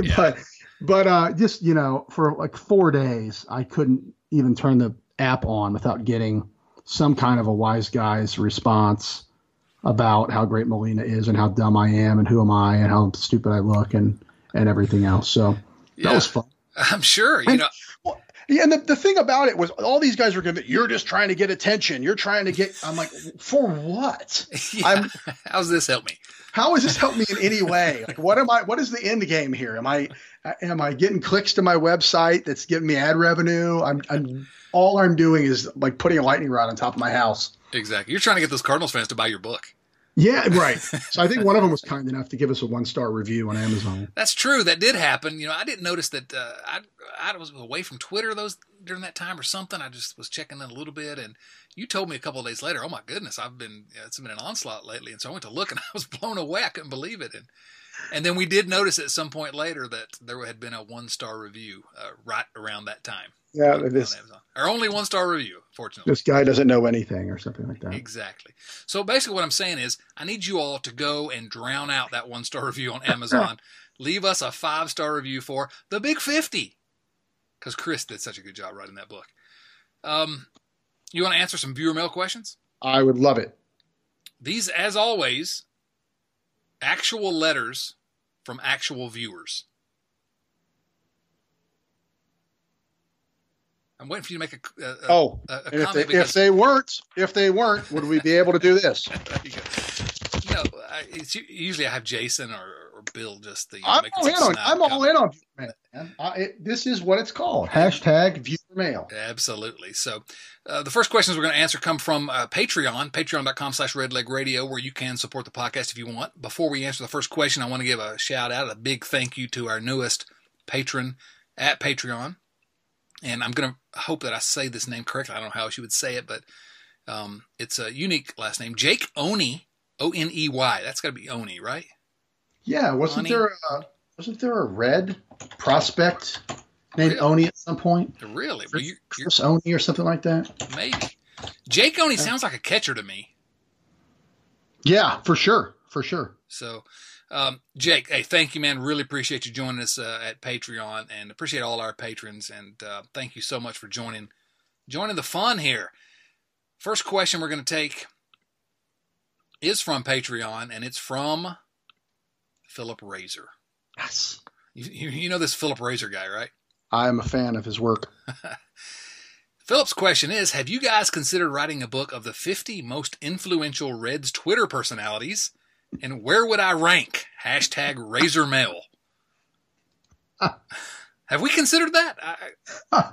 yeah. but but uh, just you know, for like four days, I couldn't even turn the app on without getting some kind of a wise guy's response about how great Molina is and how dumb I am and who am I and how stupid I look and and everything else. So that was fun. I'm sure. You and, know. Yeah, and the, the thing about it was all these guys were going to you're just trying to get attention. You're trying to get I'm like, for what? *laughs* Yeah. *laughs* how does this help me? How does this help me in any way? Like what am I what is the end game here? Am I am I getting clicks to my website that's giving me ad revenue? I'm, I'm all I'm doing is like putting a lightning rod on top of my house. Exactly. You're trying to get those Cardinals fans to buy your book. Yeah, right. *laughs* So I think one of them was kind enough to give us a one star review on Amazon. That's true. That did happen. You know, I didn't notice that. Uh, I I was away from Twitter those during that time or something. I just was checking in a little bit, and you told me a couple of days later. Oh my goodness, I've been it's been an onslaught lately, and so I went to look, and *laughs* I was blown away. I couldn't believe it, and and then we did notice at some point later that there had been a one star review uh, right around that time. Yeah, this or only one star review. Fortunately, this guy doesn't know anything or something like that. Exactly. So basically, what I'm saying is, I need you all to go and drown out that one star *laughs* review on Amazon. *laughs* Leave us a five star review for the Big Fifty, because Chris did such a good job writing that book. Um, you want to answer some viewer mail questions? I would love it. These, as always, actual letters from actual viewers. I'm waiting for you to make a, a oh. A, a if, they, because... if they weren't, if they weren't, would we be able to do this? *laughs* I, usually I have Jason or, or Bill just the. I'm all in on. I'm all in on viewer mail. I, it, this is what it's called. Hashtag viewer mail. Absolutely. So, uh, the first questions we're going to answer come from uh, Patreon, patreon.com/slash Redleg Radio, where you can support the podcast if you want. Before we answer the first question, I want to give a shout out, a big thank you to our newest patron at Patreon, and I'm going to hope that I say this name correctly. I don't know how she would say it, but um, it's a unique last name, Jake Oni, O N E Y. That's got to be Oni, right? Yeah, wasn't Oni? there a, wasn't there a red prospect named really? Oni at some point? Really? Well, you, Chris Oni or something like that? Maybe. Jake Oni sounds like a catcher to me. Yeah, for sure, for sure. So, um, Jake, hey, thank you, man. Really appreciate you joining us uh, at Patreon, and appreciate all our patrons. And uh, thank you so much for joining joining the fun here. First question we're going to take is from Patreon, and it's from Philip Razor. Yes. You, you know this Philip Razor guy, right? I am a fan of his work. *laughs* Philip's question is Have you guys considered writing a book of the 50 most influential Reds Twitter personalities? And where would I rank? Hashtag Razor Mail. *laughs* have we considered that? I,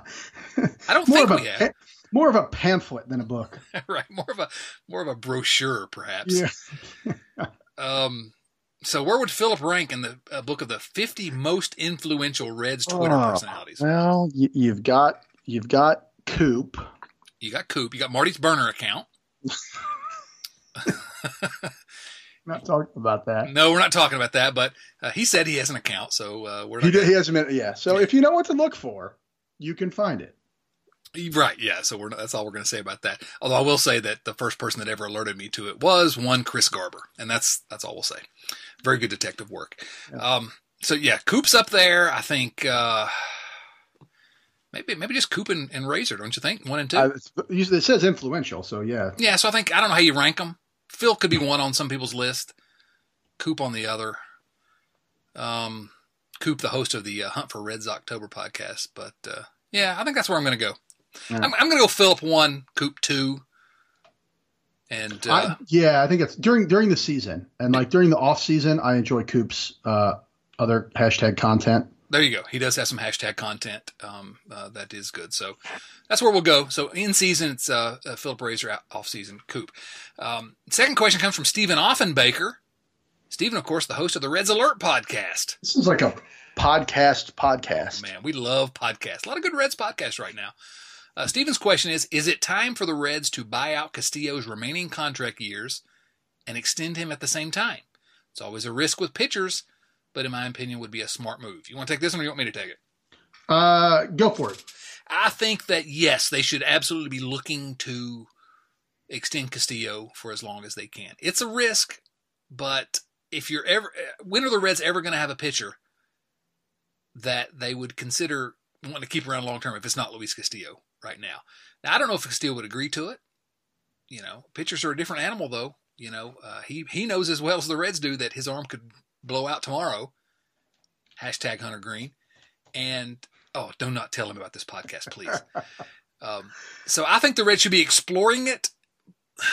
I *laughs* don't think we have. More of a pamphlet than a book. right. More of a more of a brochure, perhaps. Yeah. um so where would Philip rank in the uh, book of the 50 most influential Reds Twitter oh, personalities? Well, you, have got you've got Coop. You got Coop. You got Marty's burner account. not talking about that. No, we're not talking about that. But uh, he said he has an account, so uh, we're. He, he has a minute. Yeah. So if you know what to look for, you can find it. Right, yeah. So we're that's all we're going to say about that. Although I will say that the first person that ever alerted me to it was one Chris Garber, and that's that's all we'll say. Very good detective work. Yeah. Um, so yeah, Coop's up there. I think uh, maybe maybe just Coop and, and Razor, don't you think? One and two. Uh, it says influential, so yeah. Yeah, so I think I don't know how you rank them. Phil could be one on some people's list. Coop on the other. Um, Coop, the host of the uh, Hunt for Reds October podcast, but uh, yeah, I think that's where I'm going to go. Yeah. I'm, I'm going to go Philip one, Coop two, and uh, I, yeah, I think it's during during the season and like during the off season, I enjoy Coop's uh, other hashtag content. There you go. He does have some hashtag content um, uh, that is good. So that's where we'll go. So in season, it's uh, uh Philip Razor, off season, Coop. Um, second question comes from Stephen Offenbaker. Stephen, of course, the host of the Reds Alert podcast. This is like a podcast podcast. man, we love podcasts. A lot of good Reds podcasts right now. Uh, Steven's question is Is it time for the Reds to buy out Castillo's remaining contract years and extend him at the same time? It's always a risk with pitchers, but in my opinion, would be a smart move. You want to take this one or you want me to take it? Uh, go for it. I think that, yes, they should absolutely be looking to extend Castillo for as long as they can. It's a risk, but if you're ever, when are the Reds ever going to have a pitcher that they would consider wanting to keep around long term if it's not Luis Castillo? Right now. Now I don't know if Steele would agree to it. You know, pitchers are a different animal, though. You know, uh, he he knows as well as the Reds do that his arm could blow out tomorrow. Hashtag Hunter Greene, and oh, do not tell him about this podcast, please. *laughs* um, so I think the Reds should be exploring it. *sighs*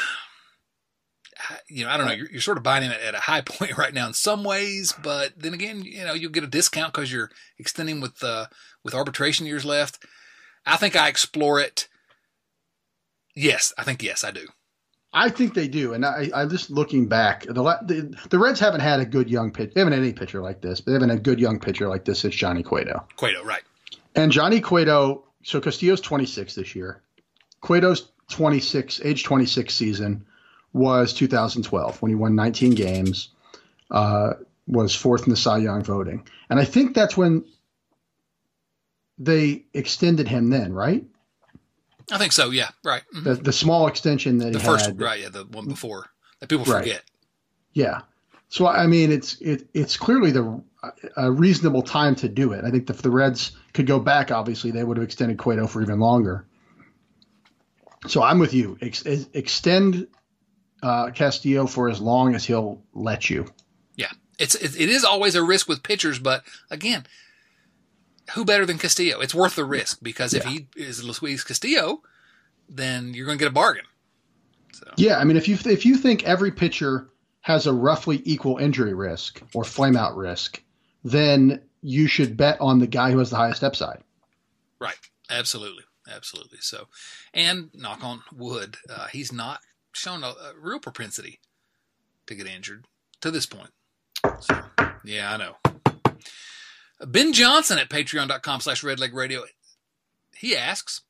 You know, I don't know. You're, you're sort of buying him at, a high *laughs* point right now in some ways, but then again, you know, you'll get a discount because you're extending with uh, with arbitration years left. I think I explore it. Yes, I think yes, I do. I think they do, and I, I just looking back, the, the, the Reds haven't had a good young pitcher. They haven't had any pitcher like this, but they haven't had a good young pitcher like this since Johnny Cueto. Cueto, right? And Johnny Cueto. So Castillo's 26 this year. Cueto's 26, age 26 season was 2012 when he won 19 games, uh, was fourth in the Cy Young voting, and I think that's when they extended him then, right? I think so. Yeah, right. Mm-hmm. The the small extension that the he first, had, right? Yeah, the one before that people forget. Right. Yeah. So I mean, it's it it's clearly the a reasonable time to do it. I think if the Reds could go back, obviously they would have extended Cueto for even longer. So I'm with you. Ex- extend uh, Castillo for as long as he'll let you. Yeah, it's it, it is always a risk with pitchers, but again, who better than Castillo? It's worth the risk because if he is Luis Castillo, then you're going to get a bargain. So. Yeah, I mean, if you if you think every pitcher has a roughly equal injury risk or flameout risk, then you should bet on the guy who has the highest upside. Right. Absolutely. Absolutely. So, and knock on wood, uh, he's not shown a, a, real propensity to get injured to this point. So, yeah, I know. Ben Johnson at patreon.com slash redlegradio. He asks,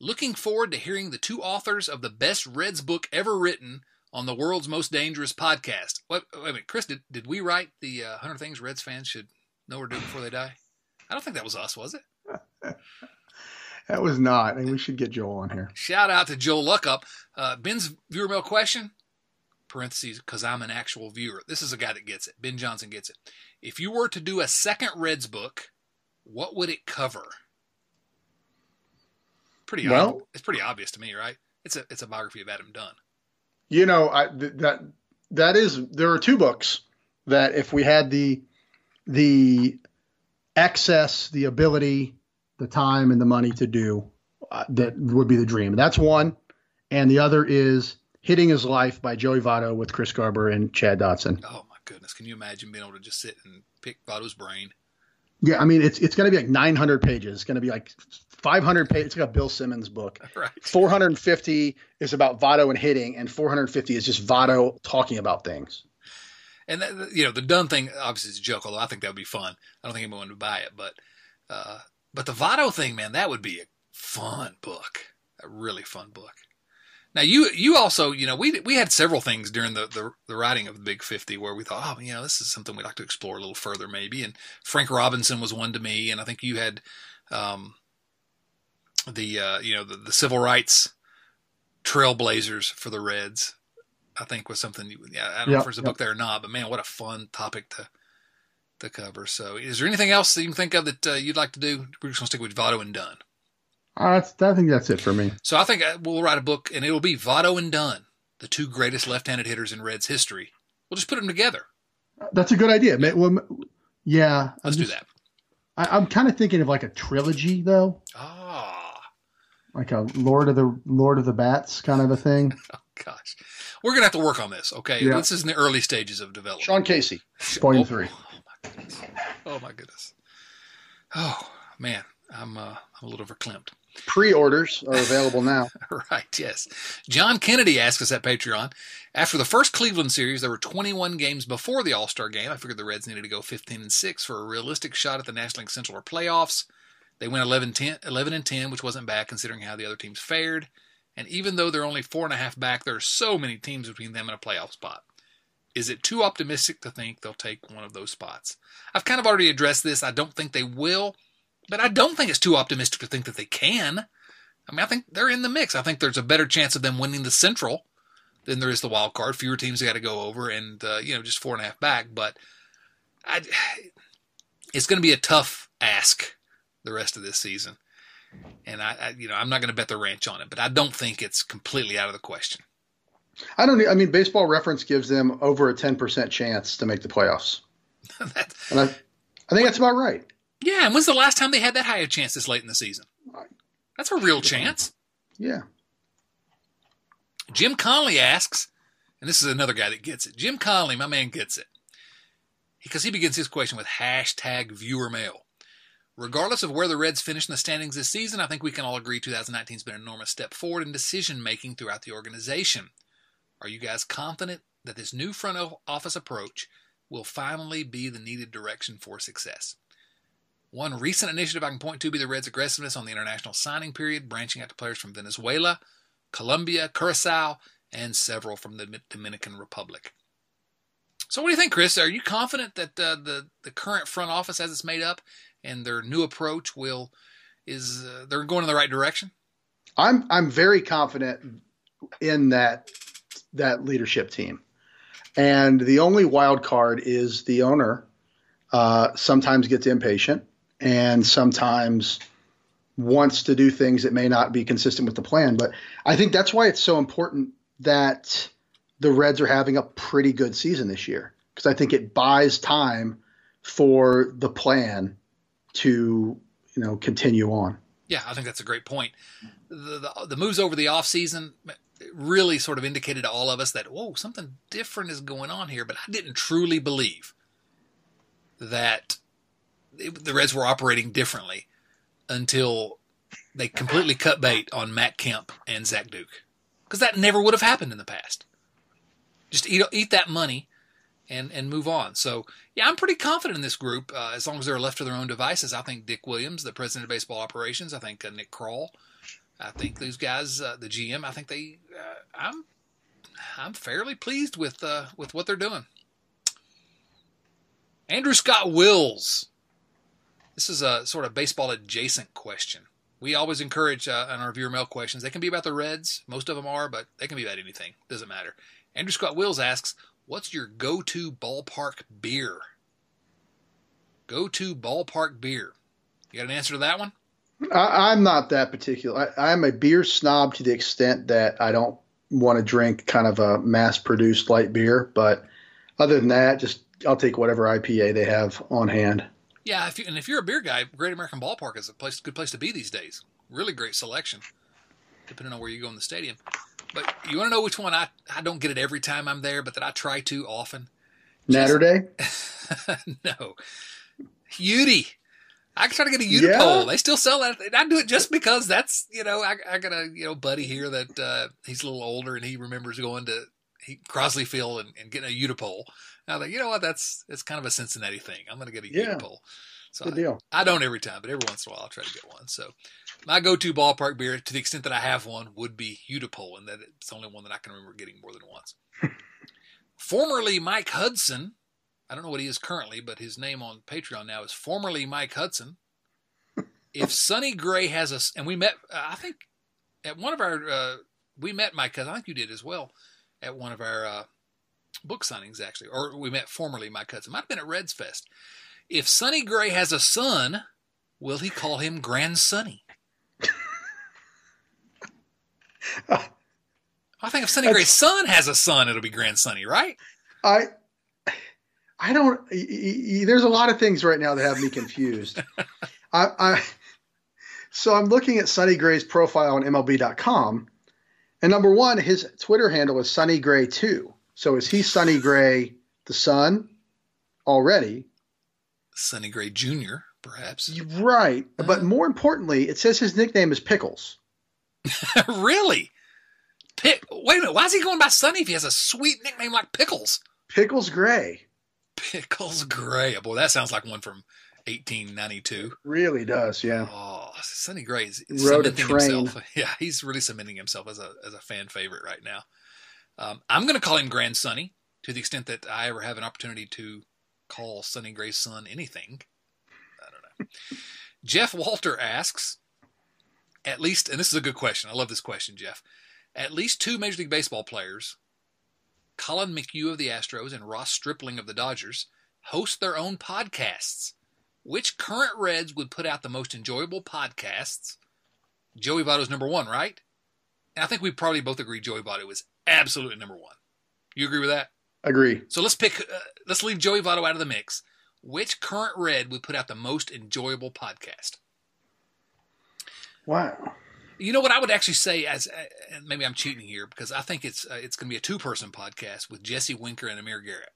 looking forward to hearing the two authors of the best Reds book ever written on the world's most dangerous podcast. What, wait a minute, Chris, did, did we write the uh, 100 Things Reds fans should know or do before they die? I don't think that was us, was it? *laughs* that was not. And we should get Joel on here. Shout out to Joel Luckhaupt. Uh, Ben's viewer mail question, parentheses, because I'm an actual viewer. This is a guy that gets it. Ben Johnson gets it. If you were to do a second Reds book, what would it cover? Pretty well, ob- it's pretty obvious to me, right? It's a it's a biography of Adam Dunn. You know, I, th- that that is there are two books that if we had the the access, the ability, the time, and the money to do, uh, that would be the dream. That's one, and the other is Hitting His Life by Joey Votto with Chris Garber and Chad Dotson. Oh my goodness! Can you imagine being able to just sit and pick Votto's brain? Yeah, I mean it's it's going to be like 900 pages. It's going to be like 500 pages. It's like a Bill Simmons book. *laughs* Right. 450 is about Votto and hitting, and 450 is just Votto talking about things. And that, you know the Dunn thing obviously is a joke, although I think that would be fun. I don't think anyone would buy it, but uh, but the Votto thing, man, that would be a fun book, a really fun book. Now you you also you know we we had several things during the, the, the writing of the Big Fifty where we thought oh you know this is something we'd like to explore a little further maybe and Frank Robinson was one to me and I think you had um, the uh, you know the, the civil rights trailblazers for the Reds I think was something you, yeah I don't yep, know if there's a yep. book there or not but man what a fun topic to to cover so is there anything else that you can think of that uh, you'd like to do we're just gonna stick with Votto and Dunn. Uh, I think that's it for me. So I think uh, we'll write a book, and it will be Votto and Dunn, the two greatest left-handed hitters in Reds history. We'll just put them together. That's a good idea. Well, yeah, let's just, do that. I, am kind of thinking of like a trilogy, though. Ah, like a Lord of the Lord of the Bats kind of a thing. *laughs* oh gosh, we're gonna have to work on this. Okay, yeah. this is in the early stages of development. Sean Casey, point oh, three. Oh my goodness. Oh my goodness. Oh man, I'm uh, I'm a little verklempt. Pre-orders are available now. *laughs* right, yes. John Kennedy asked us at Patreon. After the first Cleveland series, there were 21 games before the All-Star game. I figured the Reds needed to go 15 and 6 for a realistic shot at the National League Central or playoffs. They went 11, 10, 11 and 10, which wasn't bad considering how the other teams fared. And even though they're only four and a half back, there are so many teams between them and a playoff spot. Is it too optimistic to think they'll take one of those spots? I've kind of already addressed this. I don't think they will. But I don't think it's too optimistic to think that they can. I mean, I think they're in the mix. I think there's a better chance of them winning the Central than there is the wild card. Fewer teams got to go over, and uh, you know, just four and a half back. But I, it's going to be a tough ask the rest of this season. And I, I you know, I'm not going to bet the ranch on it, but I don't think it's completely out of the question. I don't. I mean, Baseball Reference gives them over a 10% chance to make the playoffs. *laughs* and I, I think that's about right. Yeah, and when's the last time they had that high a chance this late in the season? That's a real chance. Yeah. Jim Conley asks, and this is another guy that gets it. Jim Conley, my man, gets it. Because he begins his question with hashtag viewer mail. Regardless of where the Reds finish in the standings this season, I think we can all agree 2019 has been an enormous step forward in decision making throughout the organization. Are you guys confident that this new front office approach will finally be the needed direction for success? One recent initiative I can point to be the Reds' aggressiveness on the international signing period, branching out to players from Venezuela, Colombia, Curacao, and several from the Dominican Republic. So, what do you think, Chris? Are you confident that uh, the the current front office, as it's made up, and their new approach will is uh, they're going in the right direction? I'm I'm very confident in that that leadership team, and the only wild card is the owner. Uh, sometimes gets impatient and sometimes wants to do things that may not be consistent with the plan. But I think that's why it's so important that the Reds are having a pretty good season this year because I think it buys time for the plan to you know continue on. Yeah, I think that's a great point. The, the, the moves over the offseason, really sort of indicated to all of us that whoa, something different is going on here. But I didn't truly believe that the Reds were operating differently until they completely cut bait on Matt Kemp and Zach Duke, because that never would have happened in the past. Just eat eat that money and and move on. So yeah, I'm pretty confident in this group uh, as long as they're left to their own devices. I think Dick Williams, the president of baseball operations, I think uh, Nick Krall, I think these guys, uh, the GM, I think they, uh, I'm I'm fairly pleased with uh, with what they're doing. Andrew Scott Wills. This is a sort of baseball adjacent question. We always encourage uh, on our viewer mail questions. They can be about the Reds. Most of them are, but they can be about anything. Doesn't matter. Andrew Scott Wills asks, What's your go to ballpark beer? Go to ballpark beer. You got an answer to that one? I, am not that particular. I, I'm a beer snob to the extent that I don't want to drink kind of a mass produced light beer. But other than that, just I'll take whatever IPA they have on hand. Yeah, if you, and if you're a beer guy, Great American Ballpark is a place, good place to be these days. Really great selection, depending on where you go in the stadium. But you want to know which one I, I don't get it every time I'm there, but that I try to often? Natterday? *laughs* no. Yudi. I try to get a Hudepohl. Yeah. They still sell that. I do it just because that's, you know, I, I got a, you know, buddy here that uh, he's a little older and he remembers going to he, Crosley Field and, and getting a Hudepohl. And I thought, you know what, that's it's kind of a Cincinnati thing. I'm going to get a yeah. Hudepohl. So Good deal. I, I, don't every time, but every once in a while I'll try to get one. So my go-to ballpark beer, to the extent that I have one, would be Hudepohl, and that it's the only one that I can remember getting more than once. *laughs* formerly Mike Hudson, I don't know what he is currently, but his name on Patreon now is formerly Mike Hudson. *laughs* if Sonny Gray has a, and we met, uh, I think at one of our, uh, we met Mike. I think you did as well at one of our uh, book signings, actually, or we met formerly my cousin. Might have been at Reds Fest. If Sonny Gray has a son, will he call him Grand Sonny? I think if Sonny Gray's son has a son, it'll be Grand Sonny, right? I I don't. There's a lot of things right now that have me confused. *laughs* I, I so I'm looking at Sonny Gray's profile on MLB.com, and number one, his Twitter handle is Sunny Gray two. So is he Sunny Gray the son already? Sunny Gray Jr. Perhaps. Right, uh-huh. but more importantly, it says his nickname is Pickles. *laughs* really? Pick. Wait a minute. Why is he going by Sunny if he has a sweet nickname like Pickles? Pickles Gray. Pickles Gray. Boy, that sounds like one from 1892. It really does, yeah. Oh, Sonny Gray is Rode cementing himself. *laughs* Yeah, he's really cementing himself as a as a fan favorite right now. Um, I'm going to call him Grand Sonny to the extent that I ever have an opportunity to call Sonny Gray's son anything. I don't know. *laughs* Jeff Walter asks, at least, and this is a good question. I love this question, Jeff. At least two Major League Baseball players, Collin McHugh of the Astros and Ross Stripling of the Dodgers, host their own podcasts. Which current Reds would put out the most enjoyable podcasts? Joey Votto's number one, right? And I think we probably both agree Joey Votto is absolutely number one. You agree with that? Agree. So let's pick. Uh, let's leave Joey Votto out of the mix. Which current Red would put out the most enjoyable podcast? Wow. You know what I would actually say as uh, maybe I'm cheating here because I think it's uh, it's going to be a two person podcast with Jesse Winker and Amir Garrett.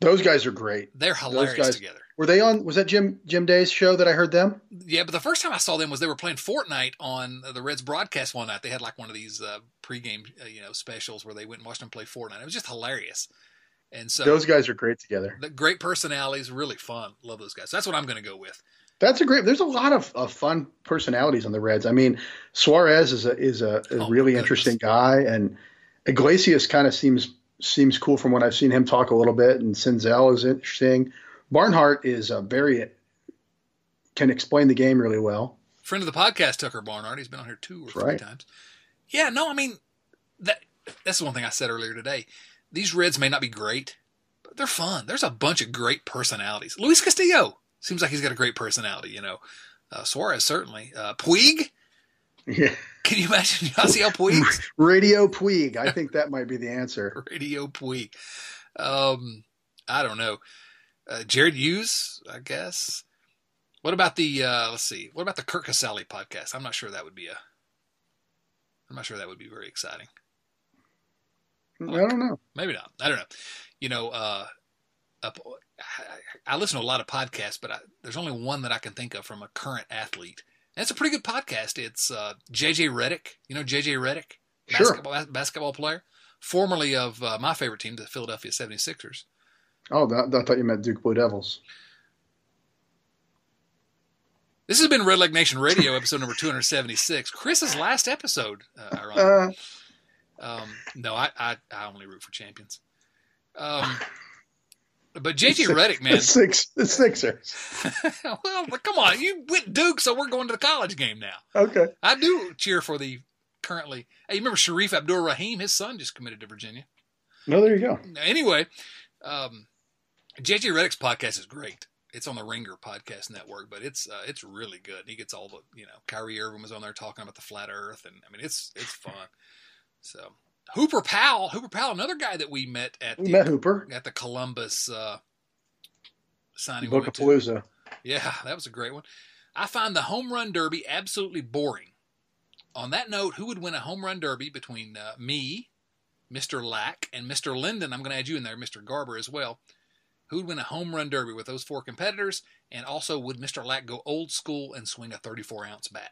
Those guys are great. They're hilarious guys, together. Were they on? Was that Jim Jim Day's show that I heard them? Yeah, but the first time I saw them was they were playing Fortnite on the Reds broadcast one night. They had like one of these uh, pregame uh, you know specials where they went and watched them play Fortnite. It was just hilarious. And so those guys are great together. The great personalities, really fun. Love those guys. So that's what I'm going to go with. That's a great. There's a lot of, of fun personalities on the Reds. I mean, Suarez is a is a, a oh, really interesting guy, and Iglesias kind of seems seems cool from what I've seen him talk a little bit, and Senzel is interesting. Barnhart is a very can explain the game really well. Friend of the podcast, Tucker Barnhart. He's been on here two or three right. times. Yeah, no, I mean that that's the one thing I said earlier today. These Reds may not be great, but they're fun. There's a bunch of great personalities. Luis Castillo seems like he's got a great personality. You know, uh, Suarez certainly. Uh, Puig. Yeah. *laughs* Can you imagine Yasiel Puig? *laughs* Radio Puig. I think that might be the answer. *laughs* Radio Puig. Um, I don't know. Uh, Jared Hughes, I guess. What about the uh, let's see? What about the Curt Casali podcast? I'm not sure that would be a. I'm not sure that would be very exciting. I don't know. Maybe not. I don't know. You know, uh, I listen to a lot of podcasts, but I, there's only one that I can think of from a current athlete. It's a pretty good podcast. It's uh, JJ Redick. You know JJ Redick, Sure. basketball basketball player, formerly of uh, my favorite team, the Philadelphia 76ers. Oh, that, I thought you meant Duke Blue Devils. This has been Redleg Nation Radio, episode number 276. Chris's last episode. Uh, ironically. Uh, Um, no, I, I I only root for champions. Um, but JJ Redick, man. the six, the Sixers. *laughs* well, come on, you went Duke, so we're going to the college game now. Okay. I do cheer for the currently. Hey, you remember Shareef Abdur-Rahim? His son just committed to Virginia. No, there you go. Anyway, um, JJ Redick's podcast is great. It's on the Ringer Podcast Network, but it's uh, it's really good. He gets all the you know Kyrie Irving was on there talking about the flat Earth, and I mean it's it's fun. So Hooper Powell, Hooper Powell, another guy that we met at We the met Hooper. at the Columbus uh, signing. we to. Bookapalooza. Yeah, *laughs* that was a great one. I find the home run derby absolutely boring. On that note, who would win a home run derby between uh, me, Mr. Lack, and Mr. Linden? I'm going to add you in there, Mr. Garber as well. Who would win a home run derby with those four competitors? And also, would Mr. Lack go old school and swing a 34 ounce bat?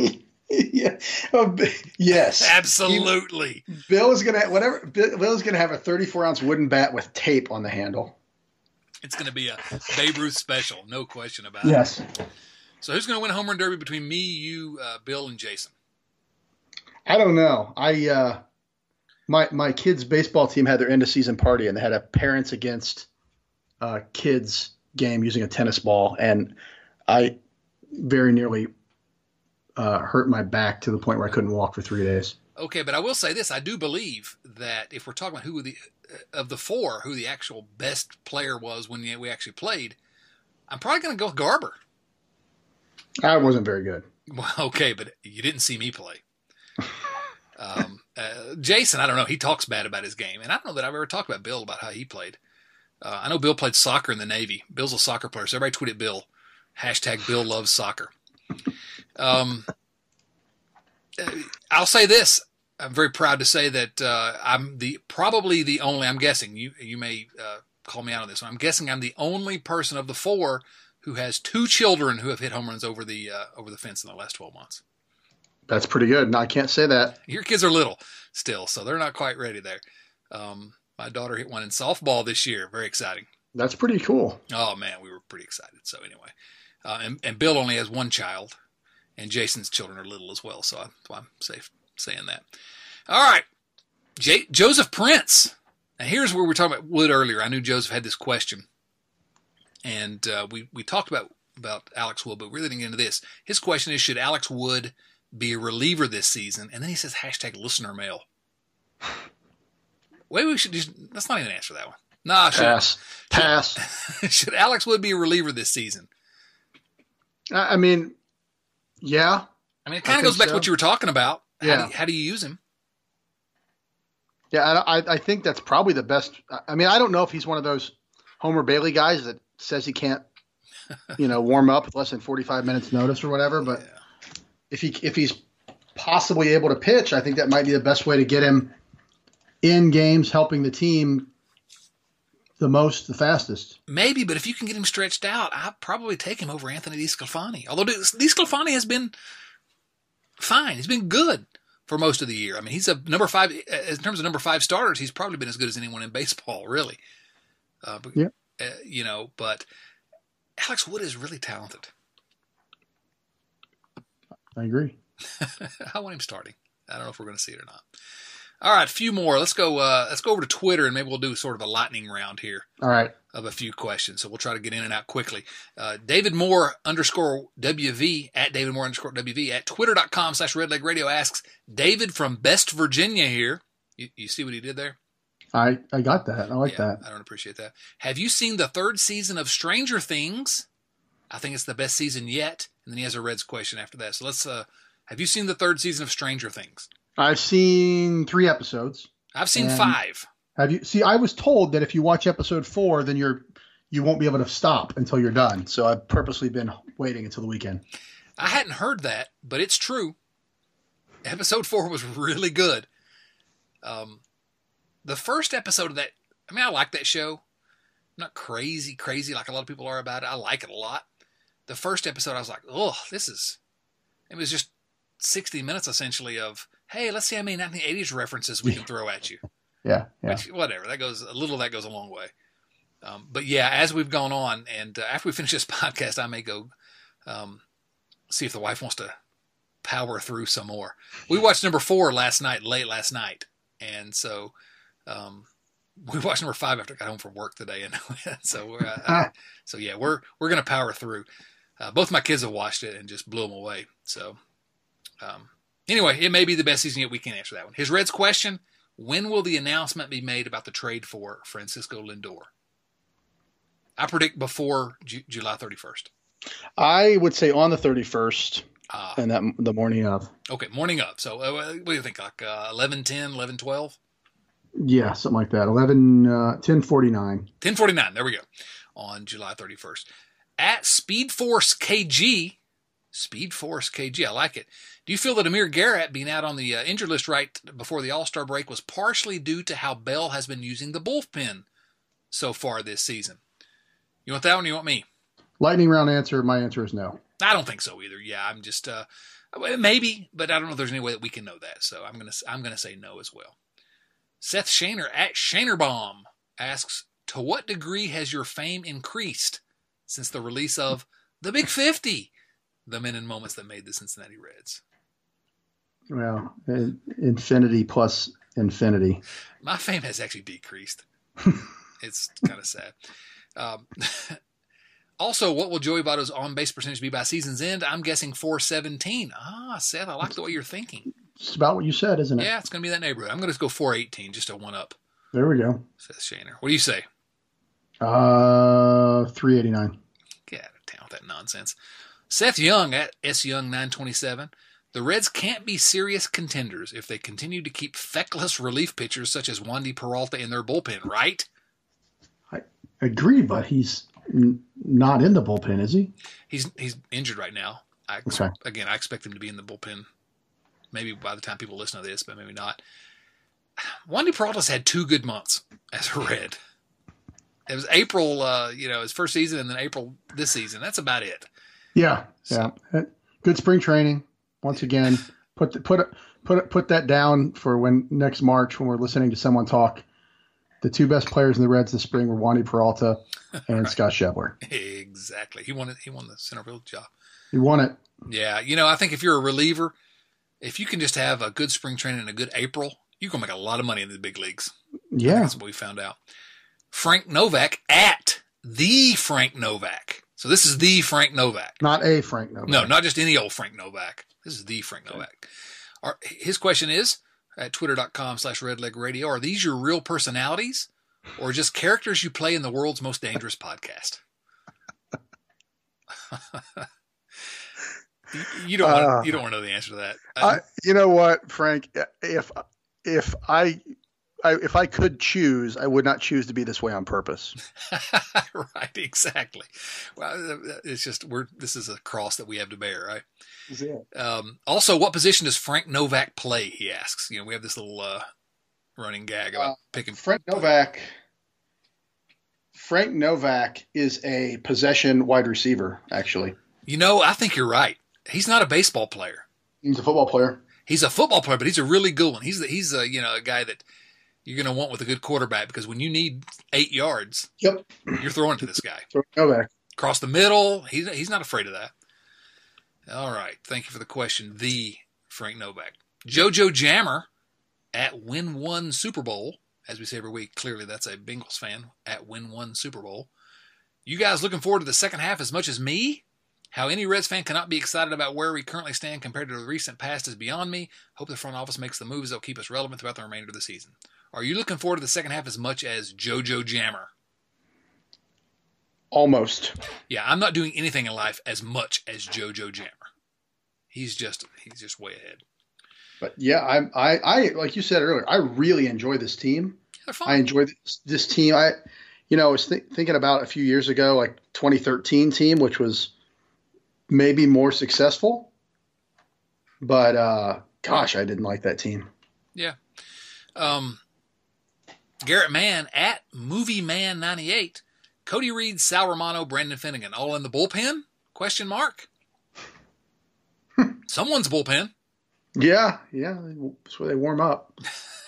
*laughs* *laughs* yeah. Oh, yes. Absolutely. Bill is gonna whatever. Bill is gonna have a 34 ounce wooden bat with tape on the handle. It's going to be a Babe Ruth special, no question about it. Yes. So, who's going to win a home run derby between me, you, uh, Bill, and Jason? I don't know. I uh, my my kids' baseball team had their end of season party and they had a parents against uh, kids game using a tennis ball, and I very nearly uh, hurt my back to the point where I couldn't walk for three days. Okay, but I will say this: I do believe that if we're talking about who the of the four, who the actual best player was when we actually played, I'm probably going to go with Garber. I wasn't very good. Well, *laughs* okay, but you didn't see me play. *laughs* Um, uh, Jason, I don't know. He talks bad about his game, and I don't know that I've ever talked about Bill about how he played. Uh, I know Bill played soccer in the Navy. Bill's a soccer player, so everybody tweet at Bill. Hashtag Bill loves soccer. Um, I'll say this: I'm very proud to say that uh, I'm the probably the only. I'm guessing you you may uh, call me out on this. one. I'm guessing I'm the only person of the four who has two children who have hit home runs over the uh, over the fence in the last 12 months. That's pretty good. No, I can't say that. Your kids are little still, so they're not quite ready there. Um, my daughter hit one in softball this year. Very exciting. That's pretty cool. Oh man, we were pretty excited. So anyway, uh, and, and Bill only has one child, and Jason's children are little as well. So I'm, I'm safe saying that. All right, J- Joseph Prince. Now here's where we are talking about Wood earlier. I knew Joseph had this question, and uh, we we talked about about Alex Wood, but really didn't get into this. His question is: Should Alex Wood be a reliever this season? And then he says hashtag listener mail. Maybe we should just let's not even answer that one. Nah, should, Pass. Pass. *laughs* should Alex Wood be a reliever this season? I I mean, yeah. I mean, it kind of goes back to what you were talking about. How, Yeah. do you, how do you use him? Yeah, I, I- I think that's probably the best. I mean, I don't know if he's one of those Homer Bailey guys that says he can't, *laughs* you know, warm up with less than 45 minutes notice or whatever. But Yeah. if he if he's possibly able to pitch, I think that might be the best way to get him in games, helping the team the most, the fastest. Maybe, but if you can get him stretched out, I'd probably take him over Anthony DeSclafani. Although DeSclafani has been fine. He's been good for most of the year. I mean, he's a number five, in terms of number five starters, he's probably been as good as anyone in baseball, really. Uh, but, Yeah. uh, you know, but Alex Wood is really talented. I agree. *laughs* I want him starting. I don't know if we're going to see it or not. All right, a few more. Let's go. Uh, let's go over to Twitter and maybe we'll do sort of a lightning round here All right. of a few questions. So we'll try to get in and out quickly. Uh, David Moore underscore WV at David Moore underscore WV at twitter.com slash Redleg Radio asks David from Best Virginia here. You, you see what he did there? I, I got that. I like yeah, that. I don't appreciate that. Have you seen the third season of Stranger Things? I think it's the best season yet. And then he has a Reds question after that. So let's. Uh, have you seen the third season of Stranger Things? I've seen three episodes. I've seen five. Have you see? I was told that if you watch episode four, then you're you won't be able to stop until you're done. So I've purposely been waiting until the weekend. I hadn't heard that, but it's true. Episode four was really good. Um, the first episode of that. I mean, I like that show. I'm not crazy, crazy like a lot of people are about it. I like it a lot. The first episode, I was like, oh, this is. It was just 60 minutes essentially of, hey, let's see how many 1980s references we can throw at you. *laughs* Yeah, yeah. Which, whatever. That goes a little. That goes a long way. Um, but yeah, as we've gone on, and uh, after we finish this *laughs* podcast, I may go um, see if the wife wants to power through some more. We watched number four last night, late last night, and so um, *laughs* we watched number five after I got home from work today, and so uh, uh, so yeah, we're we're gonna power through. Uh, both my kids have watched it and just blew them away. So um, anyway, it may be the best season yet. We can't answer that one. His Reds question: When will the announcement be made about the trade for Francisco Lindor? I predict before Ju- July 31st. I would say on the 31st uh, and that the morning of. Okay, morning of. So uh, what do you think? Like uh, 11, 10, 11, 12? Yeah, something like that. 11, uh, 1049. 1049. There we go. On July 31st. At Speed Force KG, Speed Force KG, I like it. Do you feel that Amir Garrett being out on the uh, injured list right before the All Star break was partially due to how Bell has been using the bullpen so far this season? You want that one? you want me? Lightning round answer. My answer is no. I don't think so either. Yeah, I'm just uh, maybe, but I don't know if there's any way that we can know that. So I'm gonna I'm gonna say no as well. Seth Shaner at Shanerbaum asks, to what degree has your fame increased since the release of the Big Fifty, the men and moments that made the Cincinnati Reds? Well, infinity plus infinity. My fame has actually decreased. *laughs* it's kind of sad. Um, *laughs* also, what will Joey Votto's on base percentage be by season's end? I'm guessing 417. Ah, Seth, I like the way you're thinking. It's about what you said, isn't it? Yeah, it's going to be that neighborhood. I'm going to go 418, just a one up. There we go. Says Shaner. What do you say? Uh, 389. Get out of town with that nonsense. Seth Young at S Young 927. The Reds can't be serious contenders if they continue to keep feckless relief pitchers such as Wandy Peralta in their bullpen, right? I agree, but he's not in the bullpen, is he? He's he's injured right now. I, okay. Again, I expect him to be in the bullpen. Maybe by the time people listen to this, but maybe not. *sighs* Wandy Peralta's had two good months as a Red. It was April, uh, you know, his first season, and then April this season. That's about it. Yeah, yeah. Eh, good spring training. Once again, put the, put put put that down for when next March when we're listening to someone talk the two best players in the Reds this spring were Wandy Peralta *laughs* and right. Scott Schebler. Exactly. He won it. He won the center field job. He won it. Yeah. You know, I think if you're a reliever, if you can just have a good spring training and a good April, you can make a lot of money in the big leagues. Yeah. That's what we found out. Frank Novak at the Frank Novak. So this is the Frank Novak. Not a Frank Novak. No, not just any old Frank Novak. This is the Frank Novak. Our, his question is at twitter.com slash redlegradio. Are these your real personalities or just characters you play in the world's most dangerous *laughs* podcast? *laughs* you don't want uh, you don't want to know the answer to that. I, you know what, Frank? If if I, I if I could choose, I would not choose to be this way on purpose. *laughs* right, exactly. Well, it's just we're this is a cross that we have to bear, right? Um, also, what position does Frank Novak play? He asks. You know, we have this little uh, running gag about uh, picking Frank Novak. Frank Novak is a possession wide receiver, actually. You know, I think you're right. He's not a baseball player. He's a football player. He's a football player, but he's a really good one. He's the, he's a you know a guy that you're going to want with a good quarterback because when you need eight yards, yep, you're throwing to this guy. Novak across the middle. He's he's not afraid of that. All right. Thank you for the question. The Frank Novak. JoJo Jammer at Win One Super Bowl. As we say every week, clearly that's a Bengals fan at Win One Super Bowl. You guys looking forward to the second half as much as me? How any Reds fan cannot be excited about where we currently stand compared to the recent past is beyond me. Hope the front office makes the moves that will keep us relevant throughout the remainder of the season. Are you looking forward to the second half as much as JoJo Jammer? Almost. Yeah, I'm not doing anything in life as much as JoJo Jammer. He's just he's just way ahead. But yeah, I I, I like you said earlier, I really enjoy this team. I enjoy this, this, team. I you know, I was th- thinking about a few years ago, like 2013 team, which was maybe more successful. But uh, gosh, I didn't like that team. Yeah. Um, Garrett Mann at Movie Man 98. Cody Reed, Sal Romano, Brandon Finnegan, all in the bullpen? Question mark. *laughs* Someone's bullpen. Yeah, yeah, that's where they warm up.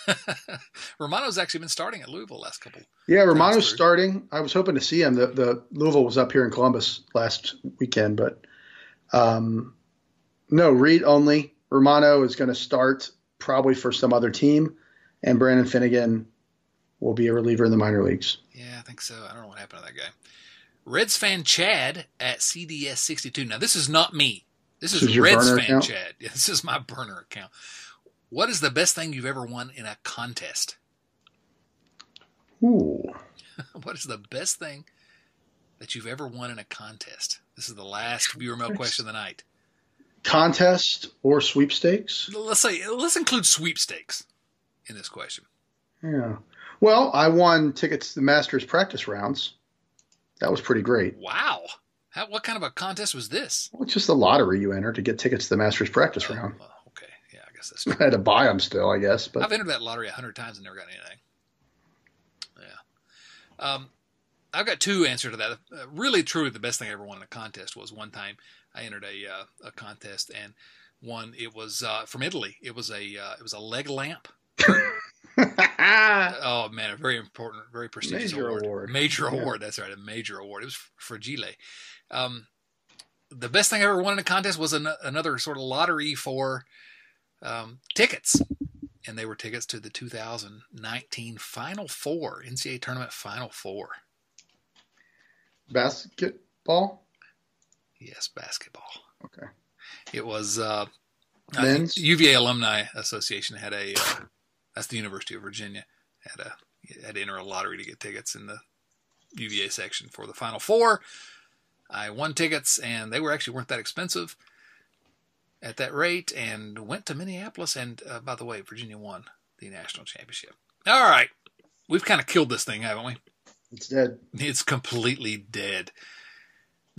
*laughs* Romano's actually been starting at Louisville last couple. Yeah, Romano's starting. I was hoping to see him. The the Louisville was up here in Columbus last weekend, but um, no, Reed only. Romano is going to start probably for some other team, and Brandon Finnegan will be a reliever in the minor leagues. Yeah, I think so. I don't know what happened to that guy. Reds fan Chad at CDS62. Now, this is not me. This is, is Reds fan account? Chad. Yeah, *laughs* this is my burner account. What is the best thing you've ever won in a contest? Ooh. *laughs* what is the best thing that you've ever won in a contest? This is the last viewer mail question of the night. Contest or sweepstakes? Let's say let's include sweepstakes in this question. Yeah. Well, I won tickets to the Masters practice rounds. That was pretty great. Wow. How, what kind of a contest was this? Well, it's just a lottery you enter to get tickets to the Masters practice oh, round. Well, okay. Yeah, I guess that's true. *laughs* I had to buy them still, I guess. But I've entered that lottery a hundred times and never got anything. Yeah. Um, I've got two answers to that. Uh, really, truly, the best thing I ever won in a contest was one time I entered a uh, a contest and won. It was uh, from Italy. It was a uh, it was a leg lamp. *laughs* *laughs* oh man, a very important, very prestigious major award. award. Major yeah. award. That's right, a major award. It was fragile. Um, the best thing I ever won in a contest was an, another sort of lottery for um, tickets, and they were tickets to the 2019 Final Four NCAA tournament Final Four. Basketball. Yes, basketball. Okay. It was uh, men's UVA Alumni Association had a. Uh, that's the University of Virginia had a had to enter a lottery to get tickets in the UVA section for the Final Four. I won tickets, and they were actually weren't that expensive at that rate, and went to Minneapolis. And uh, by the way, Virginia won the national championship. All right, we've kind of killed this thing, haven't we? It's dead. It's completely dead.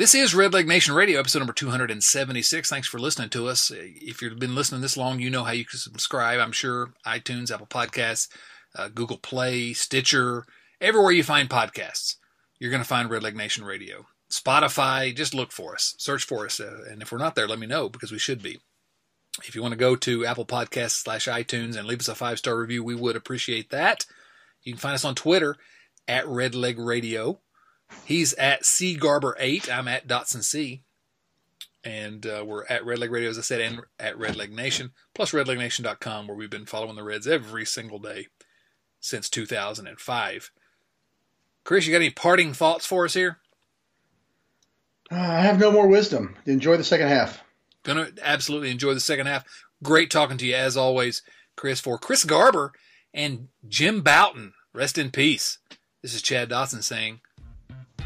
This is Redleg Nation Radio, episode number 276. Thanks for listening to us. If you've been listening this long, you know how you can subscribe, I'm sure. iTunes, Apple Podcasts, uh, Google Play, Stitcher, everywhere you find podcasts, you're going to find Redleg Nation Radio. Spotify, just look for us, search for us. Uh, and if we're not there, let me know because we should be. If you want to go to Apple Podcasts slash iTunes and leave us a five star review, we would appreciate that. You can find us on Twitter at Redleg Radio. He's at C Garber eight. I'm at Dotson C. And uh, we're at Redleg Radio, as I said, and at Redleg Nation, plus redlegnation.com, where we've been following the Reds every single day since 2005. Chris, you got any parting thoughts for us here? Uh, I have no more wisdom. Enjoy the second half. Gonna absolutely enjoy the second half. Great talking to you as always, Chris. For Chris Garber and Jim Bouton, rest in peace. This is Chad Dotson saying,